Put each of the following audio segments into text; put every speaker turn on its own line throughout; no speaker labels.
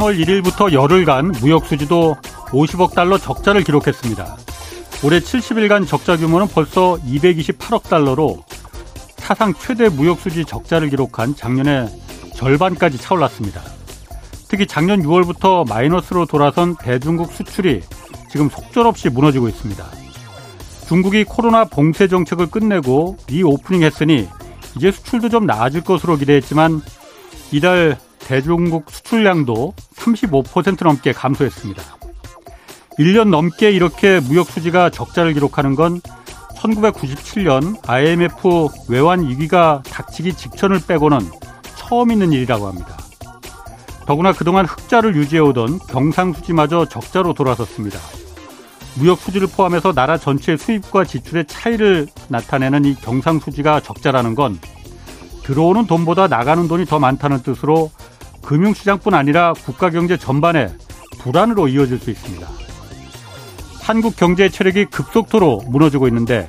3월 1일부터 열흘간 무역 수지도 50억 달러 적자를 기록했습니다. 올해 70일간 적자 규모는 벌써 228억 달러로 사상 최대 무역 수지 적자를 기록한 작년의 절반까지 차올랐습니다. 특히 작년 6월부터 마이너스로 돌아선 대중국 수출이 지금 속절없이 무너지고 있습니다. 중국이 코로나 봉쇄 정책을 끝내고 reopening 했으니 이제 수출도 좀 나아질 것으로 기대했지만 이달 대중국 수출량도 35% 넘게 감소했습니다. 1년 넘게 이렇게 무역 수지가 적자를 기록하는 건 1997년 IMF 외환 위기가 닥치기 직전을 빼고는 처음 있는 일이라고 합니다. 더구나 그동안 흑자를 유지해오던 경상수지마저 적자로 돌아섰습니다. 무역 수지를 포함해서 나라 전체 수입과 지출의 차이를 나타내는 이 경상수지가 적자라는 건 들어오는 돈보다 나가는 돈이 더 많다는 뜻으로 금융시장뿐 아니라 국가 경제 전반에 불안으로 이어질 수 있습니다. 한국 경제의 체력이 급속도로 무너지고 있는데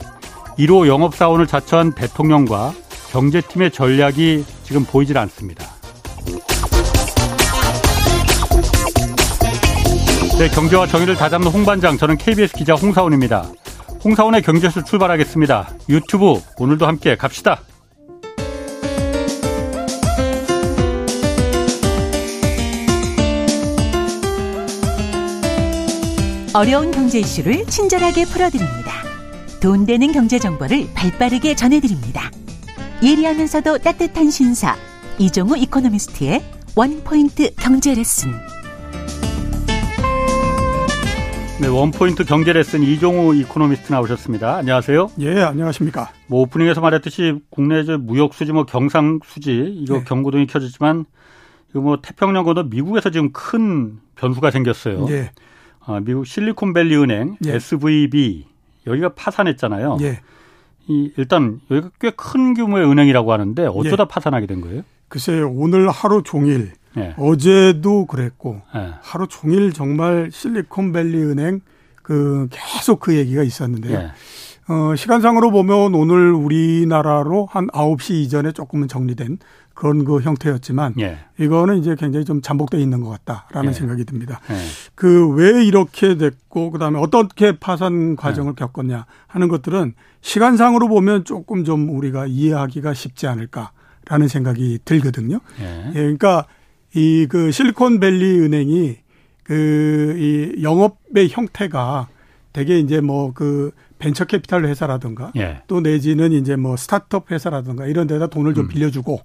1호 영업사원을 자처한 대통령과 경제팀의 전략이 지금 보이질 않습니다. 네, 경제와 정의를 다잡는 홍반장, 저는 KBS 기자 홍사원입니다. 홍사원의 경제수 출발하겠습니다. 유튜브 오늘도 함께 갑시다.
어려운 경제 이슈를 친절하게 풀어드립니다. 돈 되는 경제 정보를 발빠르게 전해드립니다. 예리하면서도 따뜻한 신사 이종우 이코노미스트의 원포인트 경제 레슨.
네, one point 경제 레슨 이종우 이코노미스트 나오셨습니다. 안녕하세요.
예, 안녕하십니까.
뭐 오프닝에서 말했듯이 국내 무역 수지, 뭐 경상 수지 이거 네. 경고등이 켜졌지만 이거 뭐 태평양 건너 미국에서 지금 큰 변수가 생겼어요. 예. 아, 미국 실리콘밸리 은행 예. SVB 여기가 파산했잖아요. 예. 이 일단 여기가 꽤 큰 규모의 은행이라고 하는데 어쩌다 예. 파산하게 된 거예요?
글쎄요. 오늘 하루 종일 예. 어제도 그랬고 예. 하루 종일 정말 실리콘밸리 은행 그 계속 그 얘기가 있었는데요. 예. 어, 시간상으로 보면 오늘 우리나라로 한 9시 이전에 조금은 정리된 그런 그 형태였지만 예. 이거는 이제 굉장히 좀 잠복돼 있는 것 같다라는 예. 생각이 듭니다. 예. 그왜 이렇게 됐고 그다음에 어떻게 파산 과정을 예. 겪었냐 하는 것들은 시간상으로 보면 조금 좀 우리가 이해하기가 쉽지 않을까라는 생각이 들거든요. 예. 예 그러니까 이 그 실리콘밸리 은행이 그 이 영업의 형태가 되게 이제 뭐 그 벤처 캐피탈 회사라든가 예. 또 내지는 이제 뭐 스타트업 회사라든가 이런 데다 돈을 좀 음. 빌려주고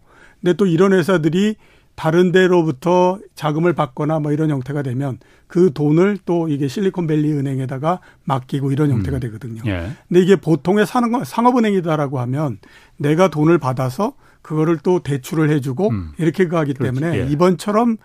근데 또 이런 회사들이 다른 데로부터 자금을 받거나 뭐 이런 형태가 되면 그 돈을 또 이게 실리콘밸리 은행에다가 맡기고 이런 형태가 음. 되거든요. 예. 근데 이게 보통의 상업은행이다라고 하면 내가 돈을 받아서 그거를 또 대출을 해주고 음. 이렇게 가기 때문에 예. 이번처럼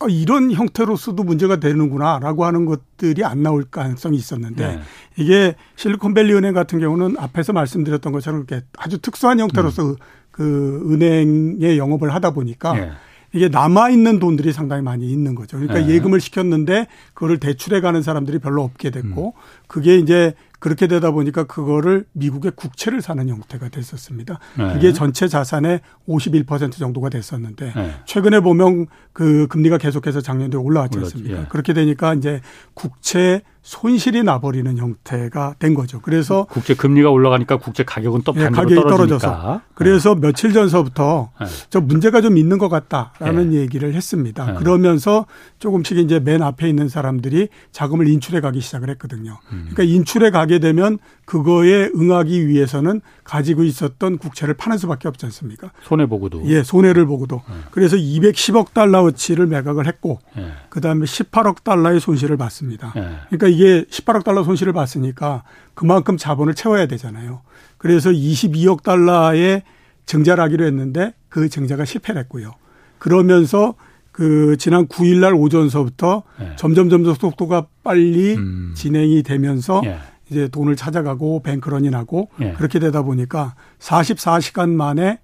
어, 이런 형태로서도 문제가 되는구나라고 하는 것들이 안 나올 가능성이 있었는데 네. 이게 실리콘밸리 은행 같은 경우는 앞에서 말씀드렸던 것처럼 이렇게 아주 특수한 형태로서 음. 그 은행의 영업을 하다 보니까 네. 이게 남아 있는 돈들이 상당히 많이 있는 거죠. 그러니까 네. 예금을 시켰는데 그거를 대출해 가는 사람들이 별로 없게 됐고 음. 그게 이제 그렇게 되다 보니까 그거를 미국의 국채를 사는 형태가 됐었습니다. 네. 그게 전체 자산의 51% 정도가 됐었는데 네. 최근에 보면 그 금리가 계속해서 작년에 올라왔지 않습니까? 예. 그렇게 되니까 이제 국채 손실이 나버리는 형태가 된 거죠. 그래서
국제 금리가 올라가니까 국제 가격은 또 예, 가격이 떨어지니까. 떨어져서
그래서 네. 며칠 전서부터 네. 저 문제가 좀 있는 것 같다라는 네. 얘기를 했습니다. 네. 그러면서 조금씩 이제 맨 앞에 있는 사람들이 자금을 인출해 가기 시작을 했거든요. 음. 그러니까 인출해 가게 되면 그거에 응하기 위해서는 가지고 있었던 국채를 파는 수밖에 없지 않습니까?
손해 보고도.
예, 손해를 보고도. 네. 그래서 210억 달러어치를 매각을 했고 네. 그다음에 18억 달러의 손실을 봤습니다. 그러니까 이게 18억 달러 손실을 봤으니까 그만큼 자본을 채워야 되잖아요. 그래서 22억 달러의 증자를 하기로 했는데 그 증자가 실패를 했고요. 그러면서 그 지난 9일 날 오전서부터 네. 점점 점점 속도가 빨리 음. 진행이 되면서 예. 이제 돈을 찾아가고 뱅크런이 나고 예. 그렇게 되다 보니까 44시간 만에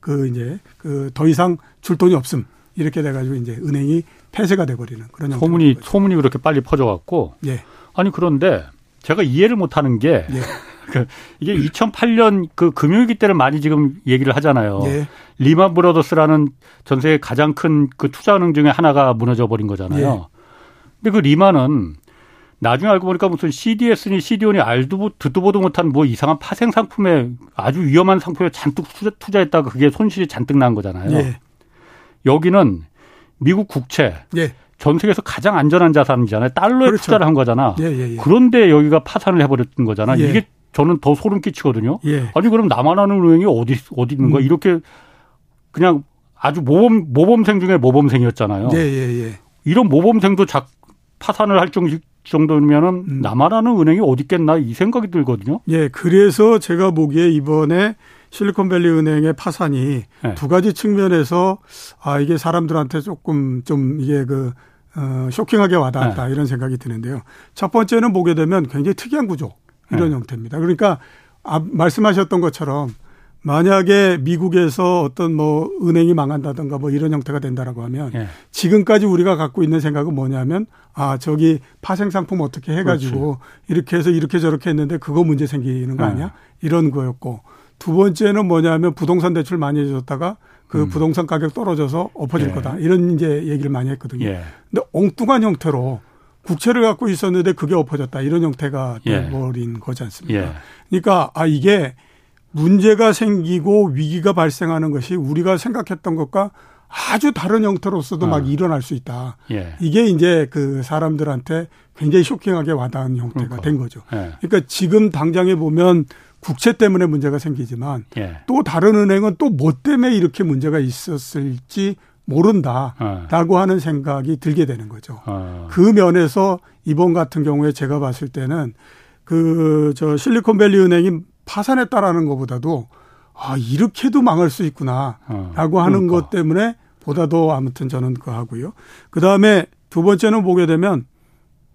그 이제 그 더 이상 줄 돈이 없음 이렇게 돼가지고 이제 은행이 폐쇄가 돼버리는 그런
소문이 소문이 그렇게 빨리 퍼져갖고 예. 아니 그런데 제가 이해를 못하는 게 예. 그 이게 2008년 그 금융위기 때를 많이 지금 얘기를 하잖아요. 예. 리만 브라더스라는 전 세계 가장 큰 그 투자은행 중에 하나가 무너져 버린 거잖아요. 예. 근데 그 리만은 나중에 알고 보니까 무슨 CDS니 CDO니 알도 듣도 보도 못한 뭐 이상한 파생 상품에 아주 위험한 상품에 잔뜩 투자, 했다가 그게 손실이 잔뜩 난 거잖아요. 예. 여기는 미국 국채. 예. 전 세계에서 가장 안전한 자산이잖아요. 달러에 그렇죠. 투자를 한 거잖아. 예, 예, 예. 그런데 여기가 파산을 해버렸던 거잖아. 예. 이게 저는 더 소름 끼치거든요. 예. 아니 그럼 나만 아는 은행이 어디 어디 있는 거야? 음. 이렇게 그냥 아주 모범 모범생 중에 모범생이었잖아요. 이런 모범생도 작 파산을 할 정도 면은 음. 아는 은행이 어디 있겠나 이 생각이 들거든요.
예, 그래서 제가 보기에 이번에 실리콘밸리 은행의 파산이 네. 두 가지 측면에서 아 이게 사람들한테 조금 좀 이게 그 어, 쇼킹하게 와닿았다 네. 이런 생각이 드는데요. 첫 번째는 보게 되면 굉장히 특이한 구조 이런 네. 형태입니다. 그러니까 아, 말씀하셨던 것처럼 만약에 미국에서 어떤 뭐 은행이 망한다든가 뭐 이런 형태가 된다라고 하면 예. 지금까지 우리가 갖고 있는 생각은 뭐냐면 아 저기 파생 상품 어떻게 해가지고 그렇지. 이렇게 해서 이렇게 저렇게 했는데 그거 문제 생기는 거 예. 아니야? 예. 이런 거였고 두 번째는 뭐냐면 부동산 대출 많이 해줬다가 그 음. 부동산 가격 떨어져서 엎어질 예. 거다 이런 이제 얘기를 많이 했거든요. 예. 근데 엉뚱한 형태로 국채를 갖고 있었는데 그게 엎어졌다 이런 형태가 예. 돼버린 거지 않습니까? 그러니까 아 이게 문제가 생기고 위기가 발생하는 것이 우리가 생각했던 것과 아주 다른 형태로서도 어. 막 일어날 수 있다. 예. 이게 이제 그 사람들한테 굉장히 쇼킹하게 와닿은 형태가 그러니까. 된 거죠. 예. 그러니까 지금 당장에 보면 국채 때문에 문제가 생기지만 예. 또 다른 은행은 또 뭐 때문에 이렇게 문제가 있었을지 모른다라고 어. 하는 생각이 들게 되는 거죠. 어. 그 면에서 이번 같은 경우에 제가 봤을 때는 그 저 실리콘밸리 은행이 파산했다라는 것보다도 아 이렇게도 망할 수 있구나라고 어, 하는 것 때문에 보다도 아무튼 저는 그 하고요. 그 다음에 두 번째는 보게 되면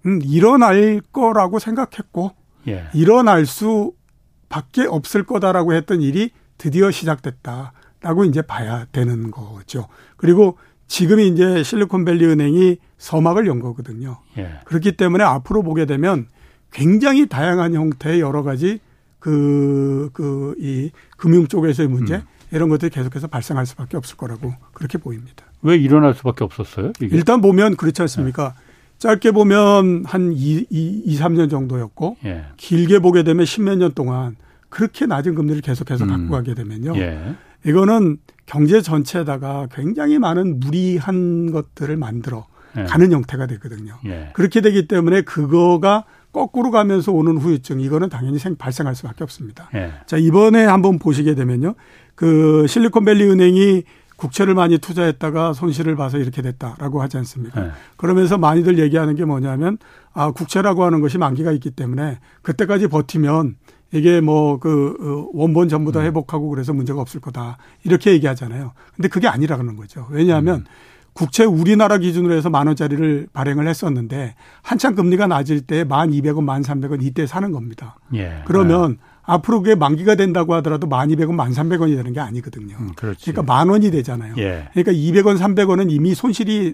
음, 일어날 거라고 생각했고 예. 일어날 수밖에 없을 거다라고 했던 일이 드디어 시작됐다라고 이제 봐야 되는 거죠. 그리고 지금 이제 실리콘밸리 은행이 서막을 연 거거든요. 예. 그렇기 때문에 앞으로 보게 되면 굉장히 다양한 형태의 여러 가지 그, 그, 이 금융 쪽에서의 문제 음. 이런 것들이 계속해서 발생할 수밖에 없을 거라고 그렇게 보입니다.
왜 일어날 수밖에 없었어요? 이게?
일단 보면 그렇지 않습니까? 네. 짧게 보면 한 2, 2, 2 3년 정도였고 예. 길게 보게 되면 10몇 년 동안 그렇게 낮은 금리를 계속해서 음. 갖고 가게 되면요. 예. 이거는 경제 전체에다가 굉장히 많은 무리한 것들을 만들어 예. 가는 형태가 되거든요. 예. 그렇게 되기 때문에 그거가 거꾸로 가면서 오는 후유증 이거는 당연히 생, 발생할 수밖에 없습니다. 예. 자 이번에 한번 보시게 되면요, 그 실리콘밸리 은행이 국채를 많이 투자했다가 손실을 봐서 이렇게 됐다라고 하지 않습니까? 네. 그러면서 많이들 얘기하는 게 뭐냐면 아 국채라고 하는 것이 만기가 있기 때문에 그때까지 버티면 이게 뭐그 어, 원본 전부 다 음. 회복하고 그래서 문제가 없을 거다 이렇게 얘기하잖아요. 근데 그게 아니라는 거죠. 왜냐하면 음. 국채 우리나라 기준으로 해서 만 원짜리를 발행을 했었는데 한창 금리가 낮을 때1 2 0 0원1 3 0 0원 이때 사는 겁니다. 예. 그러면 네. 앞으로 그게 만기가 된다고 하더라도 1,200원, 1,300원이 되는 게 아니거든요. 음, 그러니까 만 원이 되잖아요. 예. 그러니까 200원, 300원은 이미 손실이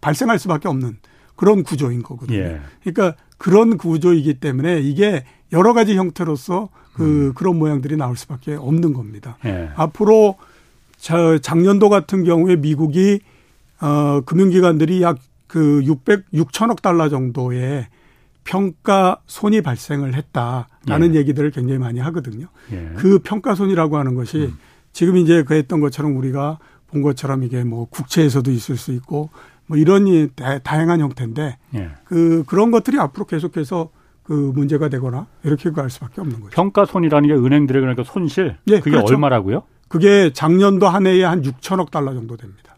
발생할 수밖에 없는 그런 구조인 거거든요. 예. 그러니까 그런 구조이기 때문에 이게 여러 가지 형태로서 그 음. 그런 모양들이 나올 수밖에 없는 겁니다. 예. 앞으로 저 작년도 같은 경우에 미국이 어, 금융기관들이 약 그 600, 6천억 달러 정도의 평가 손이 발생을 했다라는 예. 얘기들을 굉장히 많이 하거든요. 예. 그 평가 손이라고 하는 것이 음. 지금 이제 그 했던 것처럼 우리가 본 것처럼 이게 뭐 국채에서도 있을 수 있고 뭐 이런 다양한 형태인데 예. 그 그런 것들이 앞으로 계속해서 그 문제가 되거나 이렇게 갈 수밖에 없는 거죠.
평가 손이라는 게 은행들의 그러니까 손실 예, 그게 그렇죠. 얼마라고요?
그게 작년도 한 해에 한 6천억 달러 정도 됩니다.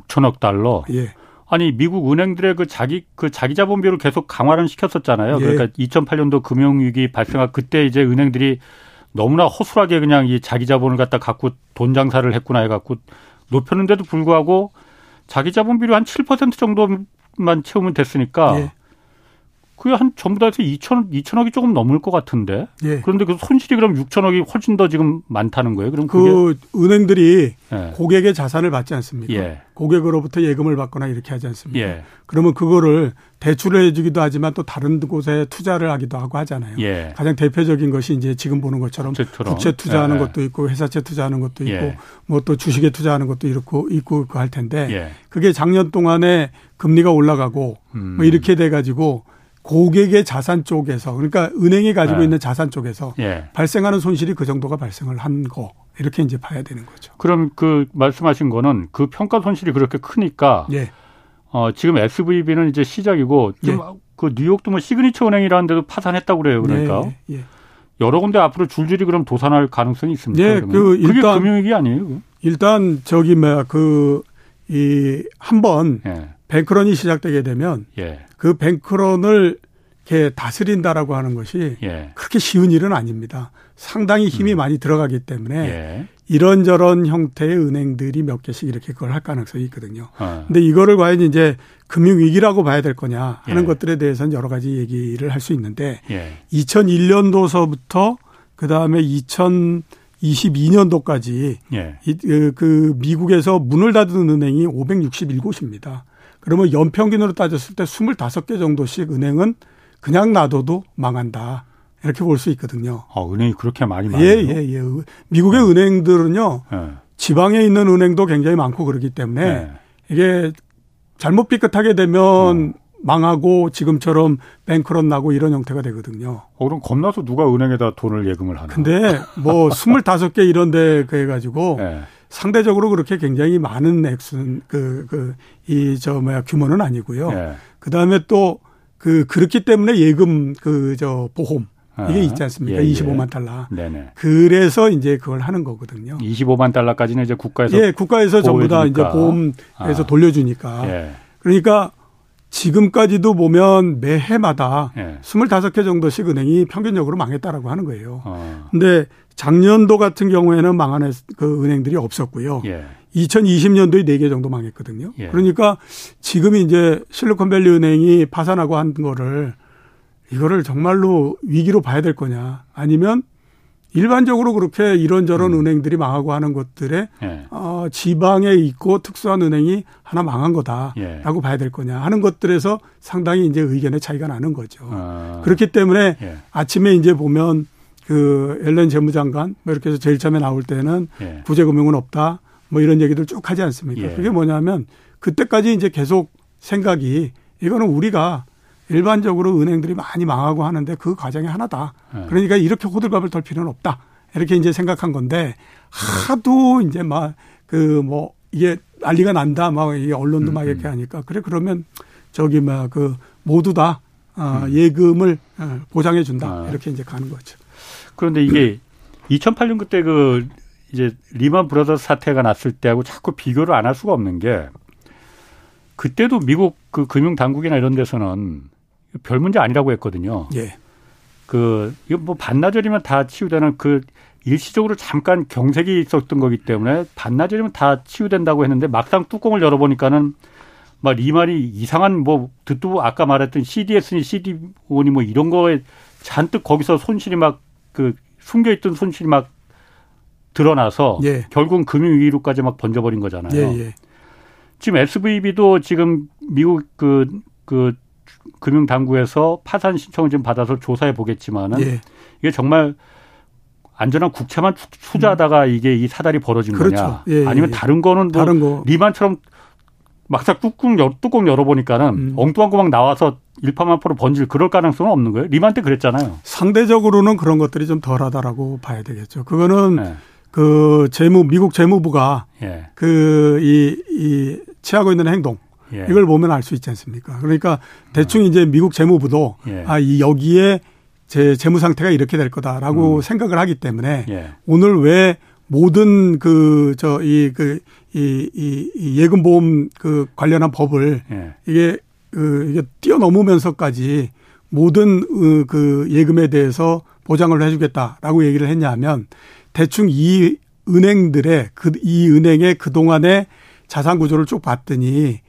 6천억 달러. 예. 아니 미국 은행들의 그 자기 그 자기 자본비율을 계속 강화를 시켰었잖아요. 예. 그러니까 2008년도 금융 위기 발생한 그때 이제 은행들이 너무나 허술하게 그냥 이 자기 자본을 갖다 갖고 돈 장사를 했구나 해 갖고 높였는데도 불구하고 자기 자본 비율 한7% 정도만 채우면 됐으니까 예. 그게 한 전부 다 해서 2천 2천억이 조금 넘을 것 같은데. 예. 그런데 그 손실이 그럼 6천억이 훨씬 더 지금 많다는 거예요. 그럼
그 은행들이 예. 고객의 자산을 받지 않습니까? 예. 고객으로부터 예금을 받거나 이렇게 하지 않습니까? 예. 그러면 그거를 대출을 해주기도 하지만 또 다른 곳에 투자를 하기도 하고 하잖아요. 예. 가장 대표적인 것이 이제 지금 보는 것처럼 국채처럼. 국채 투자하는 예. 것도 있고 회사채 투자하는 것도 있고 뭐 또 주식에 투자하는 것도 있고 있고 할 텐데 그게 작년 동안에 금리가 올라가고 음. 뭐 이렇게 돼 가지고 고객의 자산 쪽에서 그러니까 은행이 가지고 네. 있는 자산 쪽에서 예. 발생하는 손실이 그 정도가 발생을 한 거 이렇게 이제 봐야 되는 거죠.
그럼 그 말씀하신 거는 그 평가 손실이 그렇게 크니까 예. 어 지금 SVB는 이제 시작이고 지금 예. 그 뉴욕도 뭐 시그니처 은행이라는 데도 파산했다고 그래요. 그러니까 예. 예. 여러 군데 앞으로 줄줄이 그럼 도산할 가능성이 있습니까? 예, 그 일단, 그게 금융위기 아니에요?
일단 저기 뭐야 그이 한번 예. 뱅크런이 시작되게 되면 예. 그 뱅크런을 이렇게 다스린다라고 하는 것이 예. 그렇게 쉬운 일은 아닙니다. 상당히 힘이 음. 많이 들어가기 때문에 예. 이런저런 형태의 은행들이 몇 개씩 이렇게 그걸 할 가능성이 있거든요. 어. 근데 이거를 과연 이제 금융 위기라고 봐야 될 거냐 하는 예. 것들에 대해서는 여러 가지 얘기를 할 수 있는데 2001년도서부터 그 다음에 2022년도까지 예. 그, 그 미국에서 문을 닫은 은행이 561곳입니다. 그러면 연평균으로 따졌을 때 25개 정도씩 은행은 그냥 놔둬도 망한다. 이렇게 볼 수 있거든요.
아, 은행이 그렇게 많이 많아요? 예,
예, 예. 미국의 네. 은행들은요. 네. 지방에 있는 은행도 굉장히 많고 그렇기 때문에 네. 이게 잘못 삐끗하게 되면 망하고 지금처럼 뱅크런 나고 이런 형태가 되거든요.
어, 그럼 겁나서 누가 은행에다 돈을 예금을 하나?
근데 뭐 25개 이런 데 해가지고 네. 상대적으로 그렇게 굉장히 많은 액수, 그, 그, 이, 저, 뭐야, 규모는 아니고요. 네. 그 다음에 또, 그, 그렇기 때문에 예금, 그, 저, 보험. 이게 아, 있지 않습니까? 예, 예. 25만 달러. 네네. 그래서 이제 그걸 하는 거거든요.
25만 달러까지는 이제 국가에서
예, 국가에서 전부 다 이제 보험에서 아. 돌려주니까. 예. 그러니까 지금까지도 보면 매해마다 예. 25개 정도씩 은행이 평균적으로 망했다라고 하는 거예요. 어. 근데 작년도 같은 경우에는 망한 그 은행들이 없었고요. 예. 2020년도에 4개 정도 망했거든요. 예. 그러니까 지금 이제 실리콘밸리 은행이 파산하고 한 거를 이거를 정말로 위기로 봐야 될 거냐 아니면 일반적으로 그렇게 이런저런 음. 은행들이 망하고 하는 것들에 예. 어, 지방에 있고 특수한 은행이 하나 망한 거다라고 예. 봐야 될 거냐 하는 것들에서 상당히 이제 의견의 차이가 나는 거죠. 아. 그렇기 때문에 예. 아침에 이제 보면 그 엘렌 재무장관 뭐 이렇게 해서 제일 처음에 나올 때는 예. 구제금융은 없다 뭐 이런 얘기들 쭉 하지 않습니까? 예. 그게 뭐냐면 그때까지 이제 계속 생각이 이거는 우리가 일반적으로 은행들이 많이 망하고 하는데 그 과정이 하나다. 예. 그러니까 이렇게 호들갑을 털 필요는 없다. 이렇게 이제 생각한 건데 하도 이제 막 그 뭐 이게 난리가 난다. 막 이게 언론도 막 이렇게 음, 음. 하니까 그래 그러면 저기 막 그 모두 다 어, 음. 예금을 어, 보장해 준다. 아. 이렇게 이제 가는 거죠.
그런데 이게 2008년 그때 그 이제 리만 브라더스 사태가 났을 때하고 자꾸 비교를 안 할 수가 없는 게 그때도 미국 그 금융 당국이나 이런 데서는 별 문제 아니라고 했거든요. 예. 그 이거 뭐 반나절이면 다 치유되는 그 일시적으로 잠깐 경색이 있었던 거기 때문에 반나절이면 다 치유된다고 했는데 막상 뚜껑을 열어보니까는 막 리만이 이상한 뭐 듣도 아까 말했던 CDS니 CD5니 뭐 이런 거에 잔뜩 거기서 손실이 막 그 숨겨있던 손실이 막 드러나서 예. 결국은 금융위기로까지 막 번져버린 거잖아요. 예, 예. 지금 SVB도 지금 미국 그, 그 금융당국에서 파산 신청을 지금 받아서 조사해 보겠지만은 예. 이게 정말 안전한 국채만 투자하다가 음. 이게 이 사달이 벌어진 그렇죠. 거냐 예, 예, 아니면 다른 거는 뭐 다른 거. 리만처럼 막상 뚜껑, 열, 뚜껑 열어보니까는 음. 엉뚱한 거 막 나와서 일파만파로 번질 그럴 가능성은 없는 거예요. 리만 때 그랬잖아요.
상대적으로는 그런 것들이 좀 덜하다라고 봐야 되겠죠. 그거는 네. 그 재무 미국 재무부가 예. 그이 이 취하고 있는 행동 예. 이걸 보면 알 수 있지 않습니까? 그러니까 대충 어. 이제 미국 재무부도 예. 아이 여기에 제 재무 상태가 이렇게 될 거다라고 음. 생각을 하기 때문에 예. 오늘 왜 모든 그 저 이 그이이이 예금 보험 그 관련한 법을 예. 이게 그 이게 뛰어넘으면서까지 모든 어, 그 예금에 대해서 보장을 해주겠다라고 얘기를 했냐면 대충 이 은행들의 그 이 은행의 그 동안의 자산 구조를 쭉 봤더니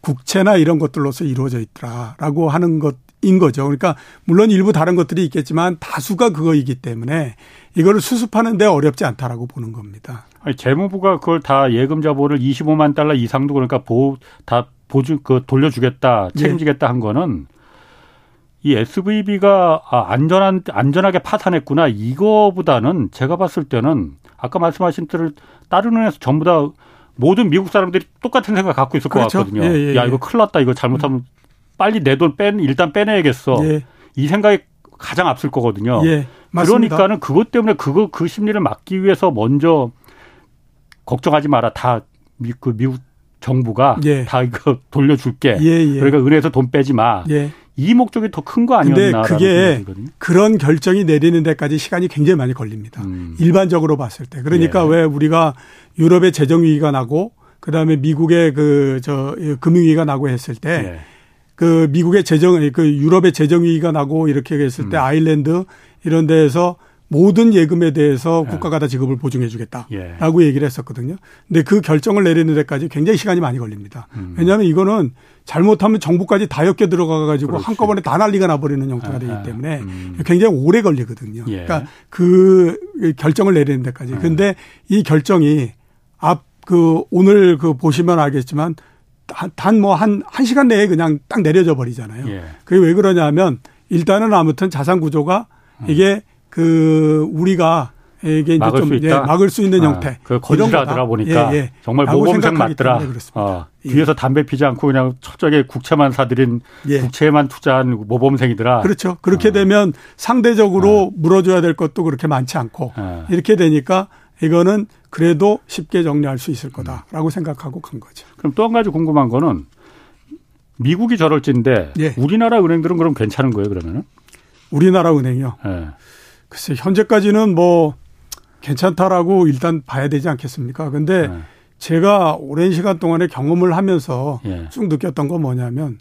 국채나 이런 것들로서 이루어져 있더라라고 하는 것 인 거죠. 그러니까 물론 일부 다른 것들이 있겠지만 다수가 그거이기 때문에 이거를 수습하는 데 어렵지 않다라고 보는 겁니다.
아니, 재무부가 그걸 다 예금 자본을 25만 달러 이상도 그러니까 보호 다 보증 그 돌려주겠다 예. 책임지겠다 예. 한 거는 이 SVB가 아, 안전한 안전하게 파산했구나 이거보다는 제가 봤을 때는 아까 말씀하신 대로 다른 은행에서 전부 다 모든 미국 사람들이 똑같은 생각 갖고 있을 그렇죠. 것 같거든요. 예, 예, 야 예. 이거 큰일 났다 이거 잘못하면 음. 빨리 내 돈 뺀 일단 빼내야겠어. 예. 이 생각이 가장 앞설 거거든요. 예, 그러니까는 그것 때문에 그거 그 심리를 막기 위해서 먼저 걱정하지 마라. 다 미, 그 미국 정부가 예. 다 이거 돌려줄게. 예, 예. 그러니까 은행에서 돈 빼지 마. 예. 이 목적이 더 큰 거 아니었나?
근데 그게 그런 결정이 내리는 데까지 시간이 굉장히 많이 걸립니다. 음. 일반적으로 봤을 때. 그러니까 예. 왜 우리가 유럽의 재정 위기가 나고 그다음에 미국의 그 저 금융 위기가 나고 했을 때 예. 그 미국의 재정, 그 유럽의 재정 위기가 나고 이렇게 했을 때 음. 아일랜드 이런 데에서 모든 예금에 대해서 예. 국가가 다 지급을 보증해 주겠다라고 예. 얘기를 했었거든요. 근데 그 결정을 내리는 데까지 굉장히 시간이 많이 걸립니다. 음. 왜냐하면 이거는 잘못하면 정부까지 다 엮여 들어가 가지고 한꺼번에 다 난리가 나버리는 형태가 되기 아, 아. 때문에 음. 굉장히 오래 걸리거든요. 예. 그러니까 그 결정을 내리는 데까지. 근데 이 결정이 앞 그 오늘 그 보시면 알겠지만 단 뭐 한, 한 시간 내에 그냥 딱 내려져 버리잖아요. 예. 그게 왜 그러냐면 일단은 아무튼 자산 구조가 음. 이게 그 우리가 이게
막을 좀수 예,
막을 수 있는 아, 형태.
그 거짓하더라 보니까 예, 예. 정말 모범생 맞더라. 어, 예. 뒤에서 담배 피지 않고 그냥 철저하게 국채만 사들인 예. 국채만 투자한 모범생이더라.
그렇죠. 그렇게 어. 되면 상대적으로 어. 물어줘야 될 것도 그렇게 많지 않고 어. 이렇게 되니까 이거는 그래도 쉽게 정리할 수 있을 거다라고 음. 생각하고 간 거죠.
그럼 또 한 가지 궁금한 거는 미국이 저럴진데 예. 우리나라 은행들은 그럼 괜찮은 거예요 그러면은?
우리나라 은행이요. 예. 글쎄 현재까지는 뭐 괜찮다라고 일단 봐야 되지 않겠습니까? 근데 네. 제가 오랜 시간 동안에 경험을 하면서 예. 쭉 느꼈던 건 뭐냐면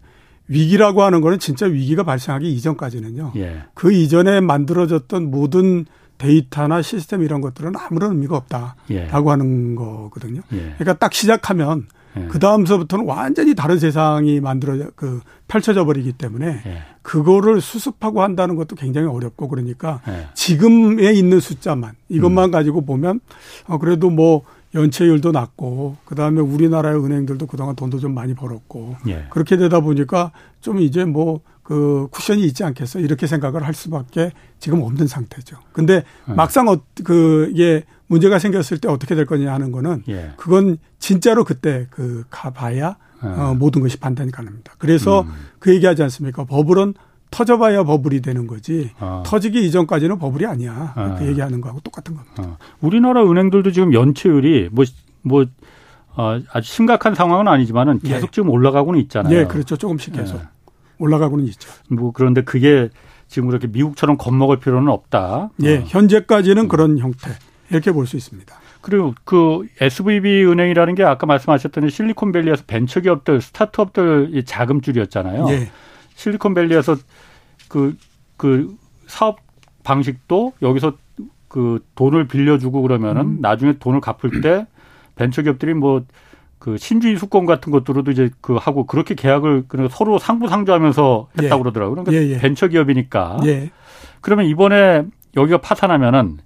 위기라고 하는 거는 진짜 위기가 발생하기 이전까지는요. 예. 그 이전에 만들어졌던 모든 데이터나 시스템 이런 것들은 아무런 의미가 없다라고 예. 하는 거거든요. 예. 그러니까 딱 시작하면 예. 그 다음서부터는 완전히 다른 세상이 만들어 그 펼쳐져 버리기 때문에 예. 그거를 수습하고 한다는 것도 굉장히 어렵고 그러니까 예. 지금에 있는 숫자만 이것만 음. 가지고 보면 어 그래도 뭐 연체율도 낮고 그다음에 우리나라의 은행들도 그동안 돈도 좀 많이 벌었고 예. 그렇게 되다 보니까 좀 이제 뭐 그 쿠션이 있지 않겠어 이렇게 생각을 할 수밖에 지금 없는 상태죠. 근데 예. 막상 어, 그 이게 문제가 생겼을 때 어떻게 될 거냐 하는 거는 예. 그건 진짜로 그때 그 가봐야 예. 어, 모든 것이 판단이 가능합니다. 그래서 음. 그 얘기하지 않습니까? 버블은 터져봐야 버블이 되는 거지 아. 터지기 이전까지는 버블이 아니야. 아. 그 얘기하는 거하고 똑같은 겁니다. 아.
우리나라 은행들도 지금 연체율이 뭐 뭐, 어, 아주 심각한 상황은 아니지만은 예. 계속 예. 지금 올라가고는 있잖아요.
네, 그렇죠. 조금씩 계속 예. 올라가고는 있죠.
뭐 그런데 그게 지금 그렇게 미국처럼 겁먹을 필요는 없다.
예, 어. 현재까지는 음. 그런 형태. 이렇게 볼 수 있습니다.
그리고 그 SVB 은행이라는 게 아까 말씀하셨던 실리콘밸리에서 벤처기업들, 스타트업들 자금줄이었잖아요. 예. 실리콘밸리에서 그, 그 사업 방식도 여기서 그 돈을 빌려주고 그러면은 음. 나중에 돈을 갚을 때 벤처기업들이 뭐 그 신주인 수권 같은 것들로도 이제 그 하고 그렇게 계약을 서로 상부상조하면서 했다고 예. 그러더라고요. 그러니까 예, 예. 벤처기업이니까. 예. 그러면 이번에 여기가 파산하면은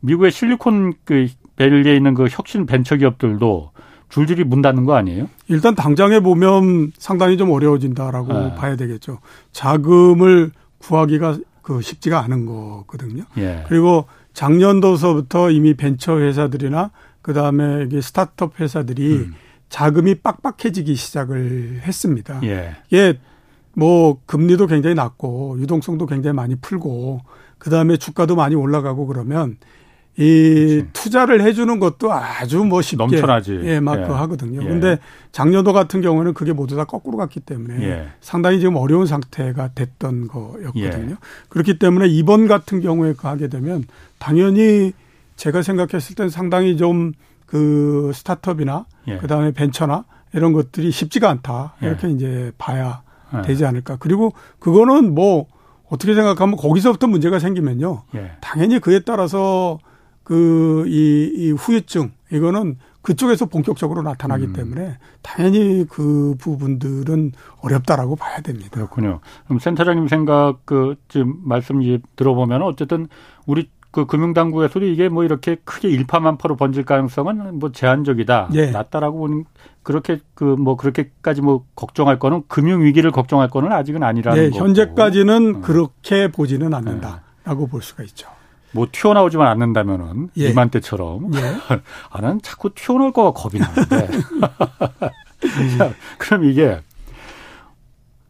미국의 실리콘 그 밸리에 있는 그 혁신 벤처 기업들도 줄줄이 문 닫는 거 아니에요?
일단 당장에 보면 상당히 좀 어려워진다라고 네. 봐야 되겠죠. 자금을 구하기가 그 쉽지가 않은 거거든요. 예. 그리고 작년도서부터 이미 벤처 회사들이나 그 다음에 이게 스타트업 회사들이 음. 자금이 빡빡해지기 시작을 했습니다. 예. 이게 뭐 금리도 굉장히 낮고 유동성도 굉장히 많이 풀고 그 다음에 주가도 많이 올라가고 그러면 이 그치. 투자를 해주는 것도 아주 뭐 쉽게
넘쳐나지.
예, 막 예. 하거든요. 예. 근데 작년도 같은 경우는 그게 모두 다 거꾸로 갔기 때문에 예. 상당히 지금 어려운 상태가 됐던 거였거든요. 예. 그렇기 때문에 이번 같은 경우에 하게 되면 당연히 제가 생각했을 땐 상당히 좀 그 스타트업이나 예. 그다음에 벤처나 이런 것들이 쉽지가 않다. 예. 이렇게 이제 봐야 되지 않을까. 그리고 그거는 뭐 어떻게 생각하면 거기서부터 문제가 생기면요. 당연히 그에 따라서 그, 이, 이 후유증, 이거는 그쪽에서 본격적으로 나타나기 음. 때문에 당연히 그 부분들은 어렵다라고 봐야 됩니다.
그렇군요. 그럼 센터장님 생각 그 지금 말씀 들어보면 어쨌든 우리 그 금융당국에서도 이게 뭐 이렇게 크게 일파만파로 번질 가능성은 뭐 제한적이다. 예. 낮다라고 보는 그렇게 그 뭐 그렇게까지 뭐 걱정할 거는 금융 위기를 걱정할 거는 아직은 아니라는 예,
거고. 현재까지는 음. 그렇게 보지는 않는다라고 예. 볼 수가 있죠.
뭐 튀어나오지만 않는다면은 예. 이맘때처럼 예. 아, 는 자꾸 튀어나올 거가 겁이 나는데. 자, 그럼 이게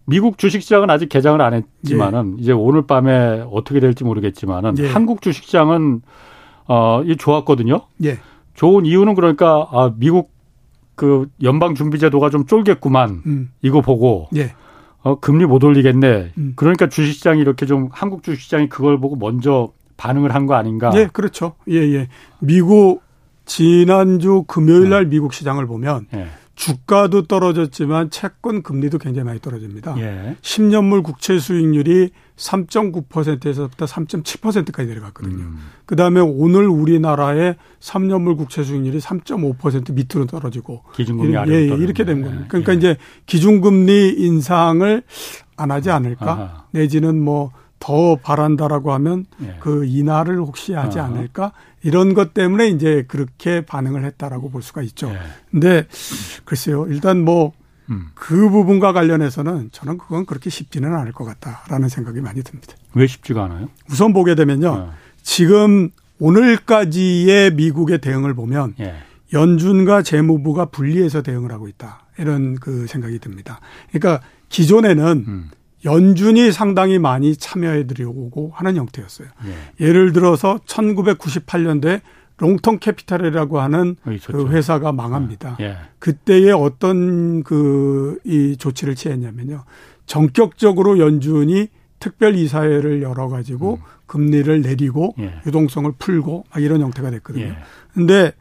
미국 주식시장은 아직 개장을 안 했지만은 예. 이제 오늘 밤에 어떻게 될지 모르겠지만은 예. 한국 주식시장은 어, 이 좋았거든요. 예. 좋은 이유는 그러니까 아, 미국 그 연방 준비제도가 좀 쫄겠구만. 음. 이거 보고 예. 어, 금리 못 올리겠네. 음. 그러니까 주식시장이 이렇게 좀 한국 주식시장이 그걸 보고 먼저 반응을 한 거 아닌가?
예, 그렇죠. 예, 예. 미국 지난주 금요일 날 네. 미국 시장을 보면 예. 주가도 떨어졌지만 채권 금리도 굉장히 많이 떨어집니다. 예. 10년물 국채 수익률이 3.9%에서부터 3.7%까지 내려갔거든요. 음. 그다음에 오늘 우리나라의 3년물 국채 수익률이 3.5% 밑으로 떨어지고
기준금리
아래로 예, 이렇게 된 겁니다. 그러니까 예. 이제 기준금리 인상을 안 하지 않을까 아하. 내지는 뭐 더 바란다라고 하면 예. 그 인하를 혹시 하지 어. 않을까 이런 것 때문에 이제 그렇게 반응을 했다라고 볼 수가 있죠. 예. 근데 글쎄요, 일단 뭐그 음. 그 부분과 관련해서는 저는 그건 그렇게 쉽지는 않을 것 같다라는 생각이 많이 듭니다.
왜 쉽지가 않아요?
우선 보게 되면요, 어. 지금 오늘까지의 미국의 대응을 보면 예. 연준과 재무부가 분리해서 대응을 하고 있다 이런 그 생각이 듭니다. 그러니까 기존에는 음. 연준이 상당히 많이 참여해드리고 하는 형태였어요. 예. 예를 들어서 1998년도에 Long-Term Capital이라고 하는 그 회사가 망합니다. 예. 그때에 어떤 그 이 조치를 취했냐면요. 전격적으로 연준이 특별 이사회를 열어 가지고 음. 금리를 내리고 예. 유동성을 풀고 막 이런 형태가 됐거든요. 예. 근데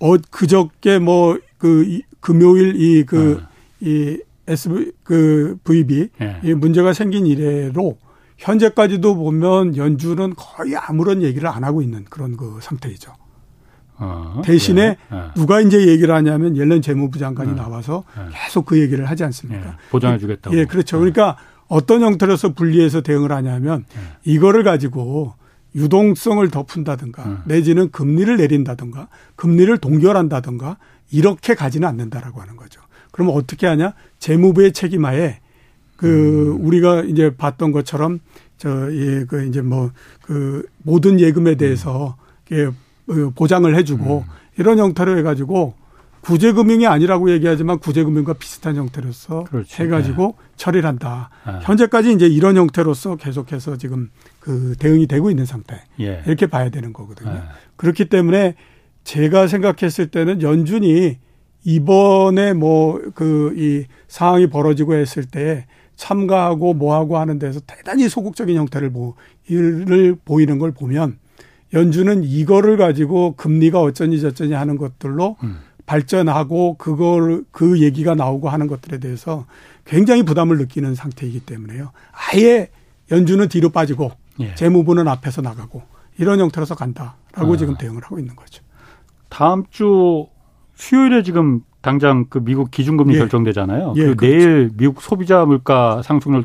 어 그저께 뭐 그 금요일 이그이 그, 어. SV 그 VB 예. 이 문제가 생긴 이래로 현재까지도 보면 연준은 거의 아무런 얘기를 안 하고 있는 그런 그 상태이죠. 어, 대신에 예. 예. 누가 이제 얘기를 하냐면 옐런 재무부 장관이 예. 나와서 예. 계속 그 얘기를 하지 않습니까? 예.
보장해 주겠다고.
예, 그렇죠. 그러니까 어떤 형태로서 분리해서 대응을 하냐면 이거를 가지고 유동성을 더 푼다든가 내지는 금리를 내린다든가 금리를 동결한다든가 이렇게 가지는 않는다라고 하는 거죠. 그러면 어떻게 하냐? 재무부의 책임하에 그 음. 우리가 이제 봤던 것처럼 저예 그 이제 뭐 그 모든 예금에 대해서 음. 어, 보장을 해주고 음. 이런 형태로 해가지고 구제금융이 아니라고 얘기하지만 구제금융과 비슷한 형태로서 그렇지. 해가지고 네. 처리를 한다. 네. 현재까지 이제 이런 형태로서 계속해서 지금 그 대응이 되고 있는 상태. 예. 이렇게 봐야 되는 거거든요. 네. 그렇기 때문에 제가 생각했을 때는 연준이 이번에 뭐 그 이 상황이 벌어지고 했을 때 참가하고 뭐하고 하는 데서 대단히 소극적인 형태를 뭐 일을 보이는 걸 보면 연준은 이거를 가지고 금리가 어쩌니 저쩌니 하는 것들로 음. 발전하고 그걸 그 얘기가 나오고 하는 것들에 대해서 굉장히 부담을 느끼는 상태이기 때문에요. 아예 연준은 뒤로 빠지고 예. 재무부는 앞에서 나가고 이런 형태로서 간다라고 아. 지금 대응을 하고 있는 거죠.
다음 주 수요일에 지금 당장 그 미국 기준금리 예. 결정되잖아요. 예, 그리고 그렇죠. 내일 미국 소비자 물가 상승률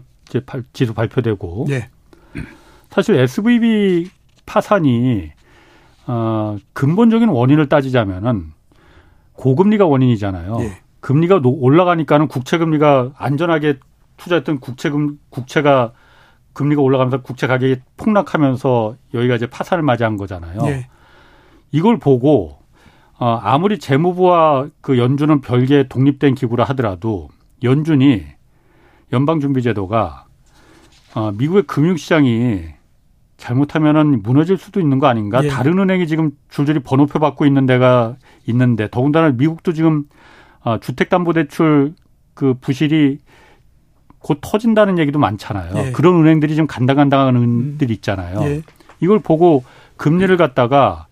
지수 발표되고 예. 사실 SVB 파산이 어 근본적인 원인을 따지자면은 고금리가 원인이잖아요. 예. 금리가 올라가니까는 국채 금리가 안전하게 투자했던 국채금 국채가 금리가 올라가면서 국채 가격이 폭락하면서 여기가 이제 파산을 맞이한 거잖아요. 예. 이걸 보고 어, 아무리 재무부와 그 연준은 별개 독립된 기구라 하더라도 연준이 연방준비제도가 어, 미국의 금융시장이 잘못하면은 무너질 수도 있는 거 아닌가? 예. 다른 은행이 지금 줄줄이 번호표 받고 있는 데가 있는데 더군다나 미국도 지금 어, 주택담보대출 그 부실이 곧 터진다는 얘기도 많잖아요. 예. 그런 은행들이 지금 간당간당한 은행들이 있잖아요. 예. 이걸 보고 금리를 갖다가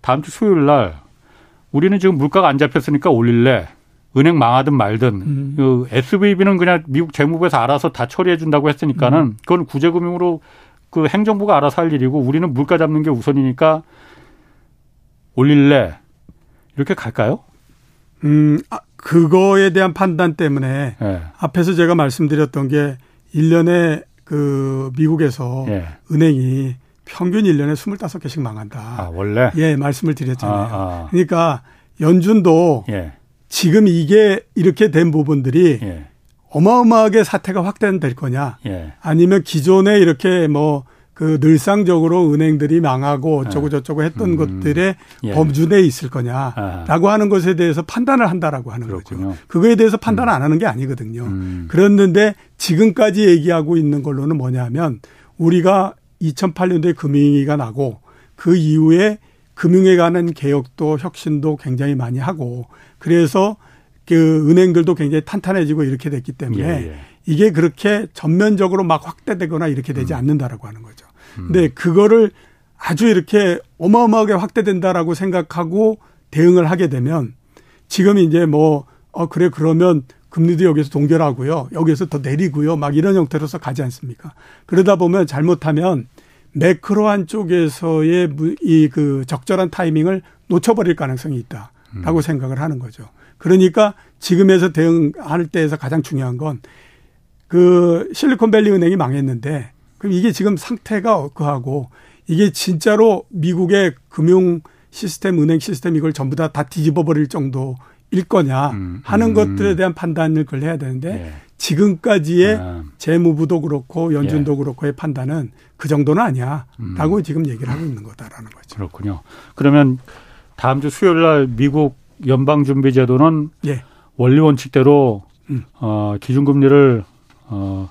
다음 주 수요일 날 우리는 지금 물가가 안 잡혔으니까 올릴래. 은행 망하든 말든 음. 그 SVB는 그냥 미국 재무부에서 알아서 다 처리해 준다고 했으니까는 음. 그건 구제금융으로 그 행정부가 알아서 할 일이고 우리는 물가 잡는 게 우선이니까 올릴래. 이렇게 갈까요?
음, 아, 그거에 대한 판단 때문에 예. 앞에서 제가 말씀드렸던 게 1년에 그 미국에서 예. 은행이 평균 1년에 25개씩 망한다.
아, 원래?
예, 말씀을 드렸잖아요. 아, 아. 그러니까 연준도 예. 지금 이게 이렇게 된 부분들이 예. 어마어마하게 사태가 확대될 거냐 예. 아니면 기존에 이렇게 뭐 그 늘상적으로 은행들이 망하고 어쩌고 예. 저쩌고 했던 음. 것들의 예. 범주 내에 있을 거냐라고 아. 하는 것에 대해서 판단을 한다라고 하는 그렇군요. 거죠. 그거에 대해서 판단을 음. 안 하는 게 아니거든요. 음. 그랬는데 지금까지 얘기하고 있는 걸로는 뭐냐면 우리가 2008년도에 금융위기가 나고 그 이후에 금융에 관한 개혁도 혁신도 굉장히 많이 하고 그래서 그 은행들도 굉장히 탄탄해지고 이렇게 됐기 때문에 예, 예. 이게 그렇게 전면적으로 막 확대되거나 이렇게 되지 음. 않는다라고 하는 거죠. 음. 근데 그거를 아주 이렇게 어마어마하게 확대된다라고 생각하고 대응을 하게 되면 지금 이제 뭐, 어, 그래, 그러면 금리도 여기서 동결하고요. 여기서 더 내리고요. 막 이런 형태로서 가지 않습니까? 그러다 보면 잘못하면 매크로한 쪽에서의 이 그 적절한 타이밍을 놓쳐버릴 가능성이 있다라고 음. 생각을 하는 거죠. 그러니까 지금에서 대응할 때에서 가장 중요한 건 그 실리콘밸리 은행이 망했는데 그럼 이게 지금 상태가 그하고 이게 진짜로 미국의 금융 시스템, 은행 시스템 이걸 전부 다 다 뒤집어 버릴 정도 일 거냐 음, 하는 음. 것들에 대한 판단을 그걸 해야 되는데 예. 지금까지의 아. 재무부도 그렇고 연준도 예. 그렇고의 판단은 그 정도는 아니야라고 음. 지금 얘기를 하고 있는 거다라는 거죠.
그렇군요. 그러면 다음 주 수요일 날 미국 연방준비제도는 예. 원리 원칙대로 음. 어, 기준금리를 어,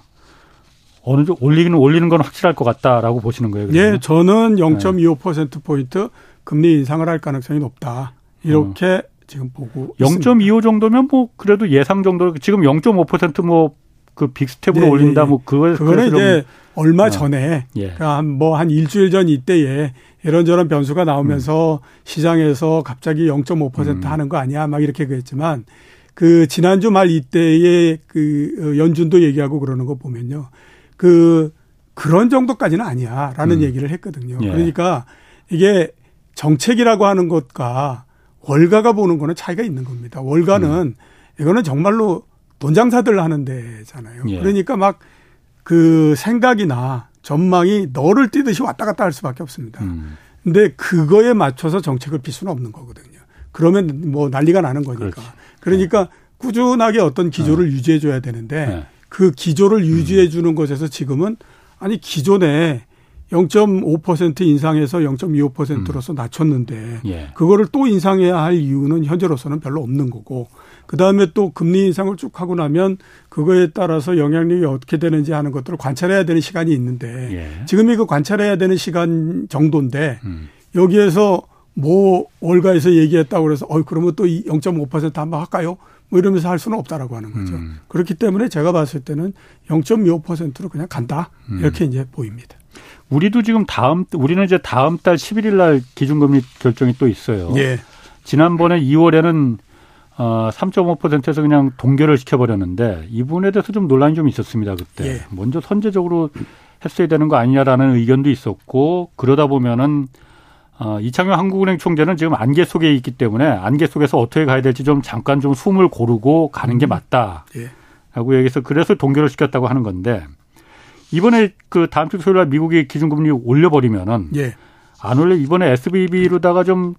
어느 정도 올리는 올리는 건 확실할 것 같다라고 보시는 거예요.
그러면? 예, 저는 0.25% 포인트 금리 인상을 할 가능성이 높다. 이렇게 어. 지금 보고
0.25 정도면 뭐 그래도 예상 정도 지금 0.5%뭐 그 빅스텝으로 네, 올린다 예, 뭐 그걸
그거는 이제 얼마 어. 전에 예. 그러니까 뭐한 일주일 전 이때에 이런저런 변수가 나오면서 음. 시장에서 갑자기 0.5% 음. 하는 거 아니야 막 이렇게 그랬지만 그 지난주 말 이때에 그 어, 연준도 얘기하고 그러는 거 보면요. 그 그런 정도까지는 아니야라는 음. 얘기를 했거든요. 예. 그러니까 이게 정책이라고 하는 것과 월가가 보는 거는 차이가 있는 겁니다. 월가는 음. 이거는 정말로 돈 장사들 하는 데잖아요. 예. 그러니까 막 그 생각이나 전망이 너를 뛰듯이 왔다 갔다 할 수밖에 없습니다. 음. 근데 그거에 맞춰서 정책을 필 수는 없는 거거든요. 그러면 뭐 난리가 나는 거니까. 그렇지. 그러니까 네. 꾸준하게 어떤 기조를 네. 유지해 줘야 되는데 네. 그 기조를 유지해 주는 것에서 지금은 아니 기존에 0.5% 인상해서 0.25%로서 음. 낮췄는데 예. 그거를 또 인상해야 할 이유는 현재로서는 별로 없는 거고 그다음에 또 금리 인상을 쭉 하고 나면 그거에 따라서 영향력이 어떻게 되는지 하는 것들을 관찰해야 되는 시간이 있는데 예. 지금 이거 관찰해야 되는 시간 정도인데 음. 여기에서 뭐 월가에서 얘기했다고 그래서 어 그러면 또 0.5% 한번 할까요? 뭐 이러면서 할 수는 없다라고 하는 거죠. 음. 그렇기 때문에 제가 봤을 때는 0.25%로 그냥 간다. 음. 이렇게 이제 보입니다.
우리도 지금 다음 우리는 이제 다음 달 11일 날 기준금리 결정이 또 있어요. 예. 지난번에 2월에는 어 3.5%에서 그냥 동결을 시켜버렸는데 이 부분에 대해서 좀 논란이 좀 있었습니다 그때. 예. 먼저 선제적으로 했어야 되는 거 아니냐라는 의견도 있었고 그러다 보면은 어, 이창용 한국은행 총재는 지금 안개 속에 있기 때문에 안개 속에서 어떻게 가야 될지 좀 잠깐 좀 숨을 고르고 가는 게 음. 맞다. 예. 라고 얘기해서 그래서 동결을 시켰다고 하는 건데 이번에 그 다음 주 토요일 날 미국이 기준금리 올려버리면은 예. 안 올려 이번에 SBB로다가 좀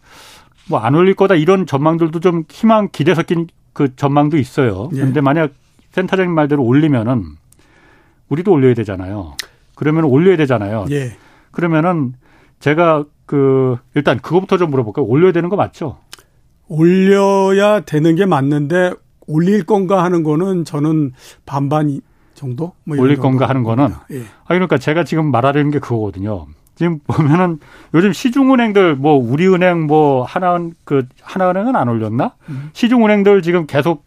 뭐 안 올릴 거다 이런 전망들도 좀 희망 기대 섞인 그 전망도 있어요. 예. 근데 만약 센터장님 말대로 올리면은 우리도 올려야 되잖아요. 그러면 올려야 되잖아요. 예. 그러면은 제가 그 일단 그거부터 좀 물어볼까요? 올려야 되는 거 맞죠?
올려야 되는 게 맞는데 올릴 건가 하는 거는 저는 반반 정도?
뭐 올릴 건가 하는 거는. 예. 아, 그러니까 제가 지금 말하려는 게 그거거든요. 지금 보면은 요즘 시중은행들 뭐 우리은행 뭐 하나 그 하나은행은 안 올렸나? 음. 시중은행들 지금 계속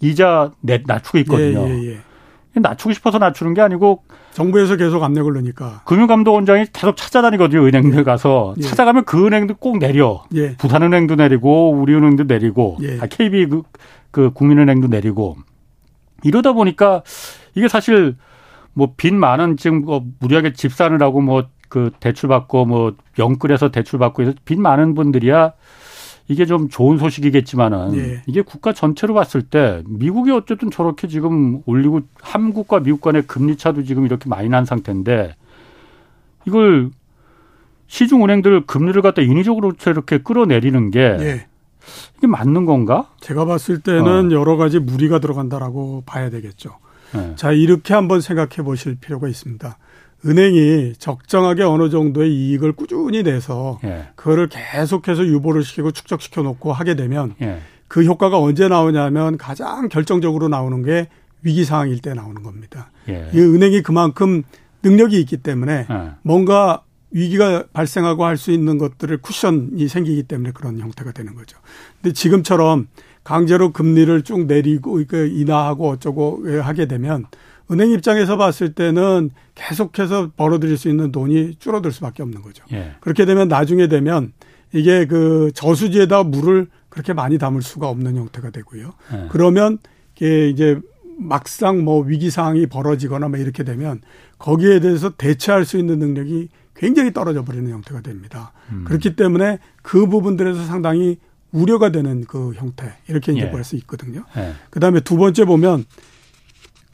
이자 내, 낮추고 있거든요. 예, 예, 예. 낮추고 싶어서 낮추는 게 아니고
정부에서 계속 압력을 넣으니까
금융감독원장이 계속 찾아다니거든요. 은행들 예. 가서 예. 찾아가면 그 은행도 꼭 내려. 부산은행도 내리고 우리은행도 내리고 아, KB 그, 그 국민은행도 내리고 이러다 보니까 이게 사실 뭐 빚 많은 지금 뭐 무리하게 집 사느라고 뭐 그 대출 받고 뭐 영끌해서 대출 받고 해서 빚 많은 분들이야 이게 좀 좋은 소식이겠지만은 예. 이게 국가 전체로 봤을 때 미국이 어쨌든 저렇게 지금 올리고 한국과 미국 간의 금리 차도 지금 이렇게 많이 난 상태인데 이걸 시중 은행들 금리를 갖다 인위적으로 이렇게 끌어내리는 게 예. 이게 맞는 건가?
제가 봤을 때는 어. 여러 가지 무리가 들어간다라고 봐야 되겠죠. 네. 자, 이렇게 한번 생각해 보실 필요가 있습니다. 은행이 적정하게 어느 정도의 이익을 꾸준히 내서 예. 그거를 계속해서 유보를 시키고 축적시켜 놓고 하게 되면 예. 그 효과가 언제 나오냐면 가장 결정적으로 나오는 게 위기 상황일 때 나오는 겁니다. 예. 이 은행이 그만큼 능력이 있기 때문에 예. 뭔가 위기가 발생하고 할 수 있는 것들을 쿠션이 생기기 때문에 그런 형태가 되는 거죠. 근데 지금처럼 강제로 금리를 쭉 내리고 인하하고 어쩌고 하게 되면 은행 입장에서 봤을 때는 계속해서 벌어들일 수 있는 돈이 줄어들 수밖에 없는 거죠. 예. 그렇게 되면 나중에 되면 이게 그 저수지에다 물을 그렇게 많이 담을 수가 없는 형태가 되고요. 예. 그러면 이게 이제 막상 뭐 위기 상황이 벌어지거나 뭐 이렇게 되면 거기에 대해서 대처할 수 있는 능력이 굉장히 떨어져 버리는 형태가 됩니다. 음. 그렇기 때문에 그 부분들에서 상당히 우려가 되는 그 형태 이렇게 이제 예. 볼수 있거든요. 예. 그다음에 두 번째 보면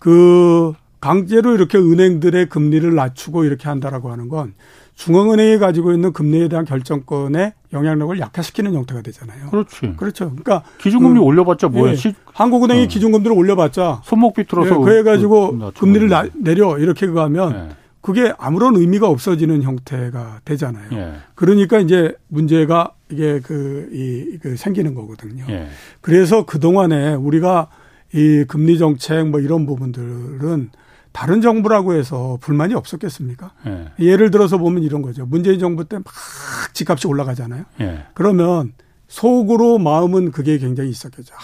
그 강제로 이렇게 은행들의 금리를 낮추고 이렇게 한다라고 하는 건 중앙은행이 가지고 있는 금리에 대한 결정권의 영향력을 약화시키는 형태가 되잖아요.
그렇지.
그렇죠. 그러니까
기준금리 그, 올려봤자 뭐야? 예,
한국은행이 어. 기준금리를 올려봤자
손목 비틀어서
예, 그래 가지고 그, 금리를 나, 내려 이렇게 가면 예. 그게 아무런 의미가 없어지는 형태가 되잖아요. 예. 그러니까 이제 문제가 이게 그, 이, 그 생기는 거거든요. 예. 그래서 그동안에 우리가 이 금리 정책 뭐 이런 부분들은 다른 정부라고 해서 불만이 없었겠습니까? 예. 예를 들어서 보면 이런 거죠. 문재인 정부 때 막 집값이 올라가잖아요. 예. 그러면 속으로 마음은 그게 굉장히 있었겠죠. 아,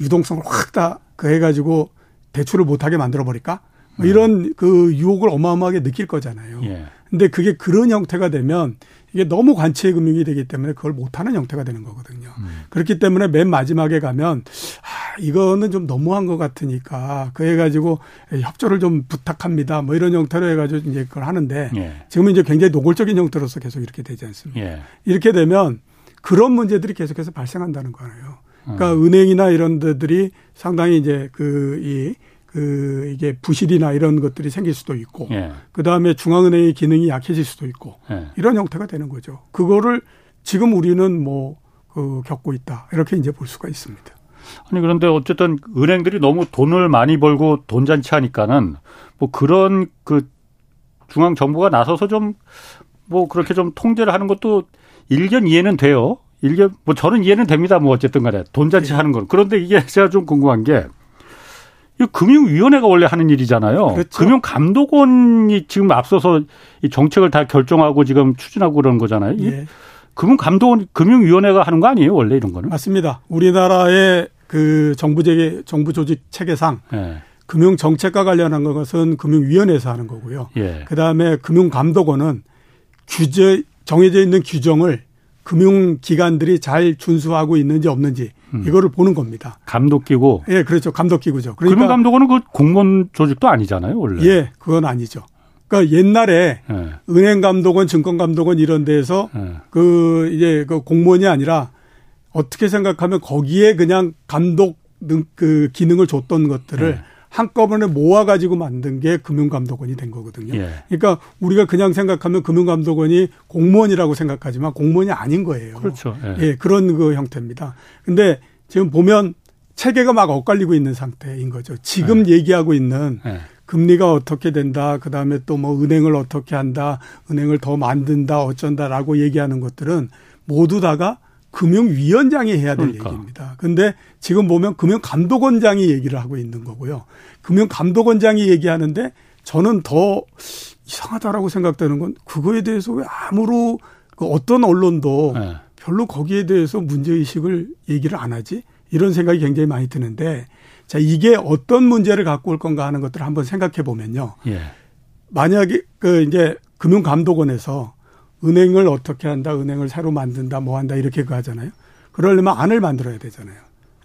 유동성을 확 다 그 해가지고 대출을 못하게 만들어 버릴까? 뭐 이런 그 유혹을 어마어마하게 느낄 거잖아요. 예. 근데 그게 그런 형태가 되면 이게 너무 관치의 금융이 되기 때문에 그걸 못하는 형태가 되는 거거든요. 음. 그렇기 때문에 맨 마지막에 가면 아 이거는 좀 너무한 것 같으니까 그 해가지고 협조를 좀 부탁합니다. 뭐 이런 형태로 해가지고 이제 그걸 하는데 예. 지금은 이제 굉장히 노골적인 형태로서 계속 이렇게 되지 않습니까? 예. 이렇게 되면 그런 문제들이 계속해서 발생한다는 거예요. 그러니까 음. 은행이나 이런 데들이 상당히 이제 그이 그 이게 부실이나 이런 것들이 생길 수도 있고 예. 그다음에 중앙은행의 기능이 약해질 수도 있고 예. 이런 형태가 되는 거죠. 그거를 지금 우리는 뭐 그 겪고 있다. 이렇게 이제 볼 수가 있습니다.
아니 그런데 어쨌든 은행들이 너무 돈을 많이 벌고 돈 잔치 하니까는 뭐 그런 그 중앙 정부가 나서서 좀 뭐 그렇게 좀 통제를 하는 것도 일견 이해는 돼요. 일견 뭐 저는 이해는 됩니다. 뭐 어쨌든 간에 돈 잔치 예. 하는 건. 그런데 이게 제가 좀 궁금한 게이 금융위원회가 원래 하는 일이잖아요. 그렇죠. 금융감독원이 지금 앞서서 이 정책을 다 결정하고 지금 추진하고 그러는 거잖아요. 예. 금융감독원, 금융위원회가 하는 거 아니에요, 원래 이런 거는?
맞습니다. 우리나라의 그 정부제, 정부 조직 체계상 예. 금융 정책과 관련한 것은 금융위원회에서 하는 거고요. 예. 그 다음에 금융감독원은 규제 정해져 있는 규정을 금융기관들이 잘 준수하고 있는지 없는지 음. 이거를 보는 겁니다.
감독기구.
예, 그렇죠. 감독기구죠.
그러니까 금융감독원은 그 공무원 조직도 아니잖아요, 원래.
예, 그건 아니죠. 그러니까 옛날에 예. 은행감독원, 증권감독원 이런 데에서 예. 그 이제 그 공무원이 아니라 어떻게 생각하면 거기에 그냥 감독 그 기능을 줬던 것들을 예. 한꺼번에 모아가지고 만든 게 금융감독원이 된 거거든요. 예. 그러니까 우리가 그냥 생각하면 금융감독원이 공무원이라고 생각하지만 공무원이 아닌 거예요.
그렇죠.
예, 예 그런 그 형태입니다. 근데 지금 보면 체계가 막 엇갈리고 있는 상태인 거죠. 지금 예. 얘기하고 있는 예. 금리가 어떻게 된다, 그 다음에 또 뭐 은행을 어떻게 한다, 은행을 더 만든다, 어쩐다라고 얘기하는 것들은 모두 다가 금융위원장이 해야 될 그러니까. 얘기입니다. 근데 지금 보면 금융감독원장이 얘기를 하고 있는 거고요. 금융감독원장이 얘기하는데 저는 더 이상하다라고 생각되는 건 그거에 대해서 왜 아무로 그 어떤 언론도 네. 별로 거기에 대해서 문제의식을 얘기를 안 하지? 이런 생각이 굉장히 많이 드는데 자, 이게 어떤 문제를 갖고 올 건가 하는 것들을 한번 생각해 보면요. 예. 만약에 그 이제 금융감독원에서 은행을 어떻게 한다, 은행을 새로 만든다, 뭐 한다 이렇게 그 하잖아요. 그러려면 안을 만들어야 되잖아요.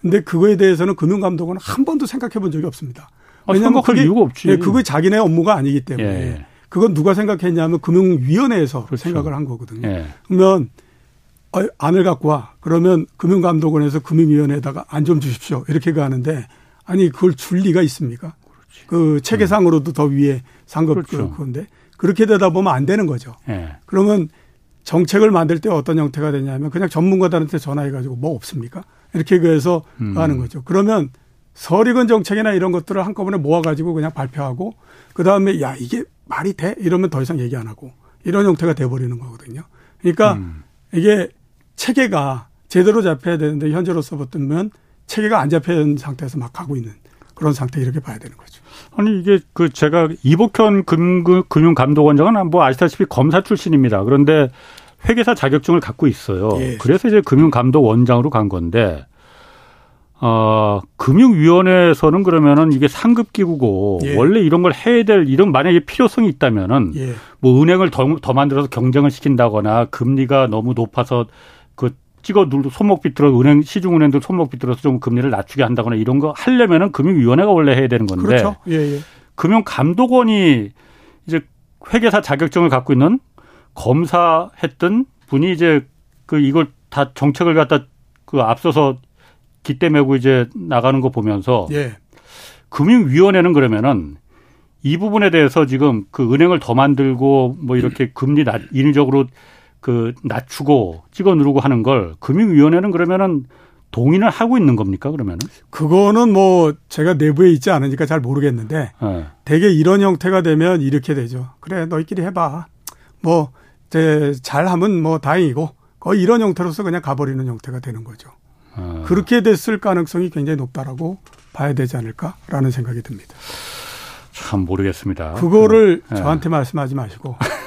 근데 그거에 대해서는 금융감독원은 한 번도 생각해 본 적이 없습니다.
아, 왜냐하면 그게 이유가 없지.
예, 그게 자기네 업무가 아니기 때문에 예. 그건 누가 생각했냐면 금융위원회에서 그렇죠. 생각을 한 거거든요. 예. 그러면 어, 안을 갖고 와. 그러면 금융감독원에서 금융위원회에다가 안 좀 주십시오. 이렇게 가는데 아니 그걸 줄 리가 있습니까? 그렇지. 그 체계상으로도 더 위에 상급 그렇죠. 그건데 그렇게 되다 보면 안 되는 거죠. 네. 그러면 정책을 만들 때 어떤 형태가 되냐면 그냥 전문가들한테 전화해가지고 뭐 없습니까? 이렇게 그래서 음. 하는 거죠. 그러면 서리건 정책이나 이런 것들을 한꺼번에 모아가지고 그냥 발표하고 그 다음에 야 이게 말이 돼 이러면 더 이상 얘기 안 하고 이런 형태가 돼버리는 거거든요. 그러니까 음. 이게 체계가 제대로 잡혀야 되는데 현재로서 보면 체계가 안 잡혀있는 상태에서 막 가고 있는 그런 상태 이렇게 봐야 되는 거죠.
아니 이게 그 제가 이복현 금융감독원장은 뭐 아시다시피 검사 출신입니다. 그런데 회계사 자격증을 갖고 있어요. 예. 그래서 이제 금융감독원장으로 간 건데 어, 금융위원회에서는 그러면은 이게 상급 기구고 예. 원래 이런 걸 해야 될 이런 만약에 필요성이 있다면은 예. 뭐 은행을 더, 더 만들어서 경쟁을 시킨다거나 금리가 너무 높아서 그 찍어 눌러 손목 비틀어 은행 시중은행도 손목 비틀어서 좀 금리를 낮추게 한다거나 이런 거 하려면은 금융위원회가 원래 해야 되는 건데
그렇죠. 예, 예.
금융감독원이 이제 회계사 자격증을 갖고 있는 검사했던 분이 이제 그 이걸 다 정책을 갖다 그 앞서서 기대 메고 이제 나가는 거 보면서 예. 금융위원회는 그러면은 이 부분에 대해서 지금 그 은행을 더 만들고 뭐 이렇게 금리 낮, 인위적으로 그 낮추고 찍어 누르고 하는 걸 금융위원회는 그러면은 동의를 하고 있는 겁니까 그러면은?
그거는 뭐 제가 내부에 있지 않으니까 잘 모르겠는데 네. 대개 이런 형태가 되면 이렇게 되죠. 그래 너희끼리 해봐. 뭐 잘하면 뭐 다행이고 거의 이런 형태로서 그냥 가버리는 형태가 되는 거죠. 아. 그렇게 됐을 가능성이 굉장히 높다라고 봐야 되지 않을까라는 생각이 듭니다.
참 모르겠습니다.
그거를 네. 저한테 말씀하지 마시고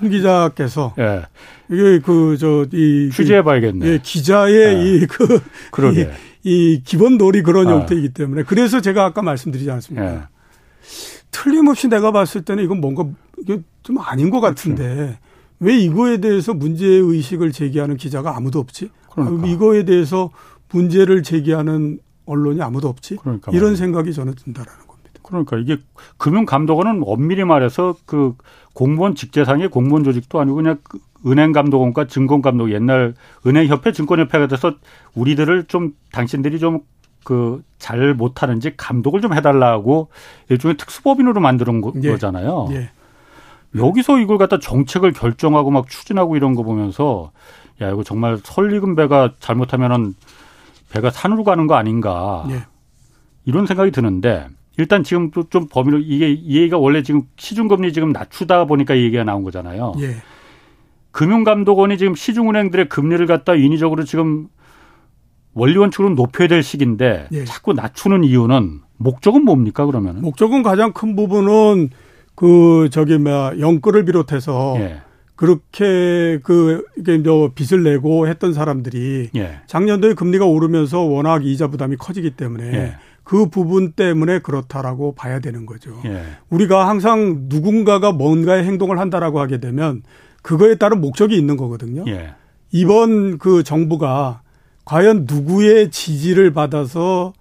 홍 기자께서 네. 이게 그 저 이
취재해봐야겠네.
예, 기자의 네. 이그 이, 이, 기본 놀이 그런 아. 형태이기 때문에 그래서 제가 아까 말씀드리지 않습니까? 틀림없이 내가 봤을 때는 이건 뭔가 이게 좀 아닌 것 같은데 그렇죠. 왜 이거에 대해서 문제 의식을 제기하는 기자가 아무도 없지? 그러니까. 이거에 대해서 문제를 제기하는 언론이 아무도 없지. 그러니까 이런 생각이 저는 든다라는 겁니다.
그러니까 이게 금융감독원은 엄밀히 말해서 그 공무원 직제상의 공무원 조직도 아니고 그냥 그 은행 감독원과 증권 감독 옛날 은행 협회 증권 협회가 돼서 우리들을 좀 당신들이 좀 그 잘 못하는지 감독을 좀 해달라고 일종의 특수법인으로 만드는 예. 거잖아요. 예. 여기서 이걸 갖다 정책을 결정하고 막 추진하고 이런 거 보면서 야 이거 정말 설익은 배가 잘못하면은 배가 산으로 가는 거 아닌가 예. 이런 생각이 드는데 일단 지금 좀 범위를 이게 이 얘기가 원래 지금 시중금리 지금 낮추다 보니까 이 얘기가 나온 거잖아요. 예. 금융감독원이 지금 시중은행들의 금리를 갖다 인위적으로 지금 원리 원칙으로 높여야 될 시기인데 예. 자꾸 낮추는 이유는 목적은 뭡니까 그러면?
목적은 가장 큰 부분은 그 저기 뭐야 영끌을 비롯해서 예. 그렇게 그 이게 저 빚을 내고 했던 사람들이 예. 작년도에 금리가 오르면서 워낙 이자 부담이 커지기 때문에 예. 그 부분 때문에 그렇다라고 봐야 되는 거죠. 예. 우리가 항상 누군가가 뭔가의 행동을 한다라고 하게 되면 그거에 따른 목적이 있는 거거든요. 예. 이번 그 정부가 과연 누구의 지지를 받아서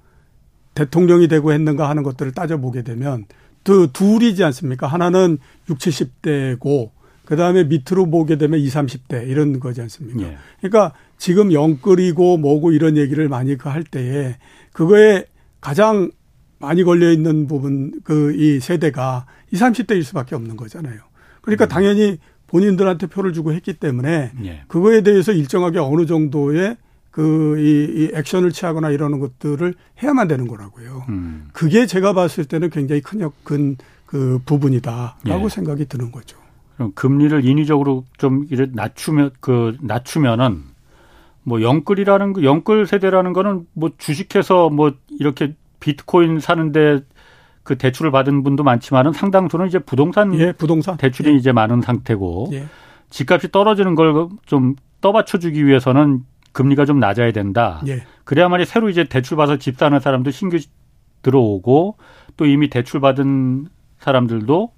대통령이 되고 했는가 하는 것들을 따져보게 되면 그 둘이지 않습니까? 하나는 60, 70대고 그 다음에 밑으로 보게 되면 20, 30대 이런 거지 않습니까? 예. 그러니까 지금 영끌이고 뭐고 이런 얘기를 많이 그 할 때에 그거에 가장 많이 걸려 있는 부분 그 이 세대가 20, 30대일 수밖에 없는 거잖아요. 그러니까 음. 당연히 본인들한테 표를 주고 했기 때문에 예. 그거에 대해서 일정하게 어느 정도의 그, 이, 이 액션을 취하거나 이러는 것들을 해야만 되는 거라고요. 음. 그게 제가 봤을 때는 굉장히 큰, 큰, 그 부분이다라고 예. 생각이 드는 거죠.
그럼 금리를 인위적으로 좀 낮추면 그 낮추면은 뭐 영끌이라는 거 영끌 세대라는 거는 뭐 주식해서 뭐 이렇게 비트코인 사는데 그 대출을 받은 분도 많지만은 상당수는 이제 부동산
예, 부동산
대출이 예. 이제 많은 상태고 예. 집값이 떨어지는 걸 좀 떠받쳐 주기 위해서는 금리가 좀 낮아야 된다. 예. 그래야만이 새로 이제 대출 받아서 집 사는 사람도 신규 들어오고 또 이미 대출 받은 사람들도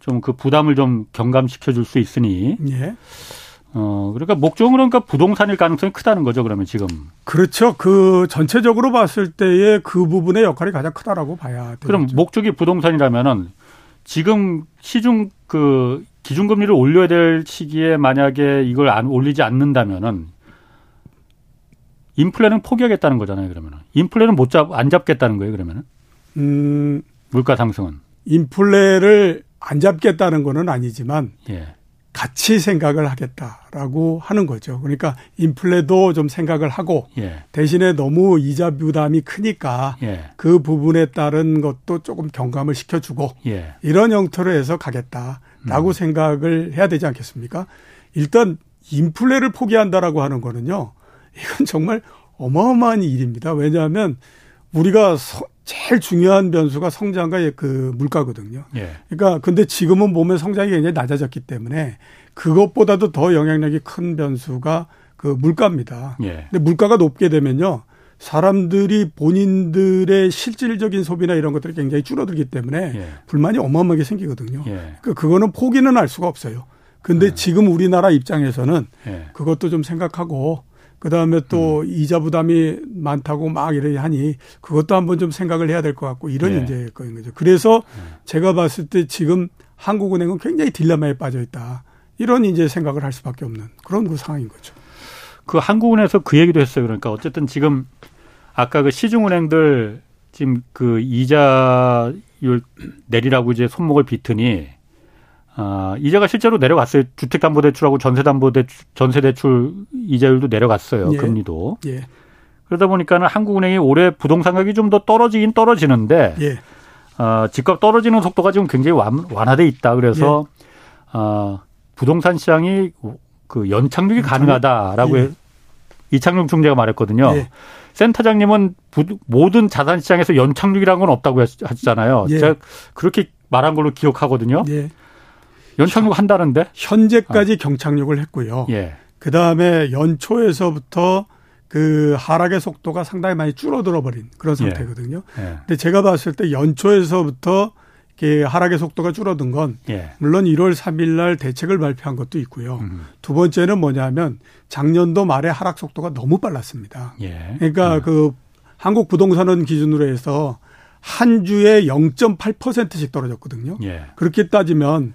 좀 그 부담을 좀 경감시켜 줄 수 있으니. 예. 어, 그러니까 목적은 그러니까 부동산일 가능성이 크다는 거죠, 그러면 지금.
그렇죠. 그 전체적으로 봤을 때의 그 부분의 역할이 가장 크다라고 봐야 되죠.
그럼 목적이 부동산이라면은 지금 시중 그 기준금리를 올려야 될 시기에 만약에 이걸 안 올리지 않는다면은 인플레는 포기하겠다는 거잖아요. 그러면은 인플레는 못 잡 안 잡겠다는 거예요. 그러면은 음, 물가 상승은
인플레를 안 잡겠다는 거는 아니지만 예. 같이 생각을 하겠다라고 하는 거죠. 그러니까 인플레도 좀 생각을 하고 예. 대신에 너무 이자 부담이 크니까 예. 그 부분에 따른 것도 조금 경감을 시켜주고 예. 이런 형태로 해서 가겠다라고 음. 생각을 해야 되지 않겠습니까? 일단 인플레를 포기한다라고 하는 거는요. 이건 정말 어마어마한 일입니다. 왜냐하면 우리가 서, 제일 중요한 변수가 성장과 그 물가거든요. 예. 그러니까 근데 지금은 보면 성장이 굉장히 낮아졌기 때문에 그것보다도 더 영향력이 큰 변수가 그 물가입니다. 예. 근데 물가가 높게 되면요. 사람들이 본인들의 실질적인 소비나 이런 것들이 굉장히 줄어들기 때문에 예. 불만이 어마어마하게 생기거든요. 예. 그러니까 그거는 포기는 할 수가 없어요. 근데 예. 지금 우리나라 입장에서는 예. 그것도 좀 생각하고 그 다음에 또 음. 이자 부담이 많다고 막 이래 하니 그것도 한번 좀 생각을 해야 될 것 같고 이런 예. 문제인 거죠. 그래서 음. 제가 봤을 때 지금 한국은행은 굉장히 딜레마에 빠져 있다. 이런 이제 생각을 할 수밖에 없는 그런 그 상황인 거죠.
그 한국은행에서 그 얘기도 했어요. 그러니까 어쨌든 지금 아까 그 시중은행들 지금 그 이자율 내리라고 이제 손목을 비트니 아, 이자가 실제로 내려갔어요. 주택담보대출하고 전세담보대출, 전세대출 이자율도 내려갔어요. 예. 금리도. 예. 그러다 보니까는 한국은행이 올해 부동산 가격이 좀 더 떨어지긴 떨어지는데, 예. 어, 집값 떨어지는 속도가 지금 굉장히 완, 완화돼 있다. 그래서, 예. 어, 부동산 시장이 그 연착륙이 가능하다라고 예. 이창용 총재가 말했거든요. 예. 센터장님은 부, 모든 자산 시장에서 연착륙이라는 건 없다고 하셨잖아요. 예. 제가 그렇게 말한 걸로 기억하거든요. 예. 연착륙 한다는데?
현재까지 아. 경착륙을 했고요. 예. 그 다음에 연초에서부터 그 하락의 속도가 상당히 많이 줄어들어 버린 그런 예. 상태거든요. 예. 근데 제가 봤을 때 연초에서부터 이렇게 하락의 속도가 줄어든 건 예. 물론 1월 3일 날 대책을 발표한 것도 있고요. 음. 두 번째는 뭐냐면 작년도 말에 하락 속도가 너무 빨랐습니다. 예. 그러니까 음. 그 한국 부동산원 기준으로 해서 한 주에 0.8%씩 떨어졌거든요. 예. 그렇게 따지면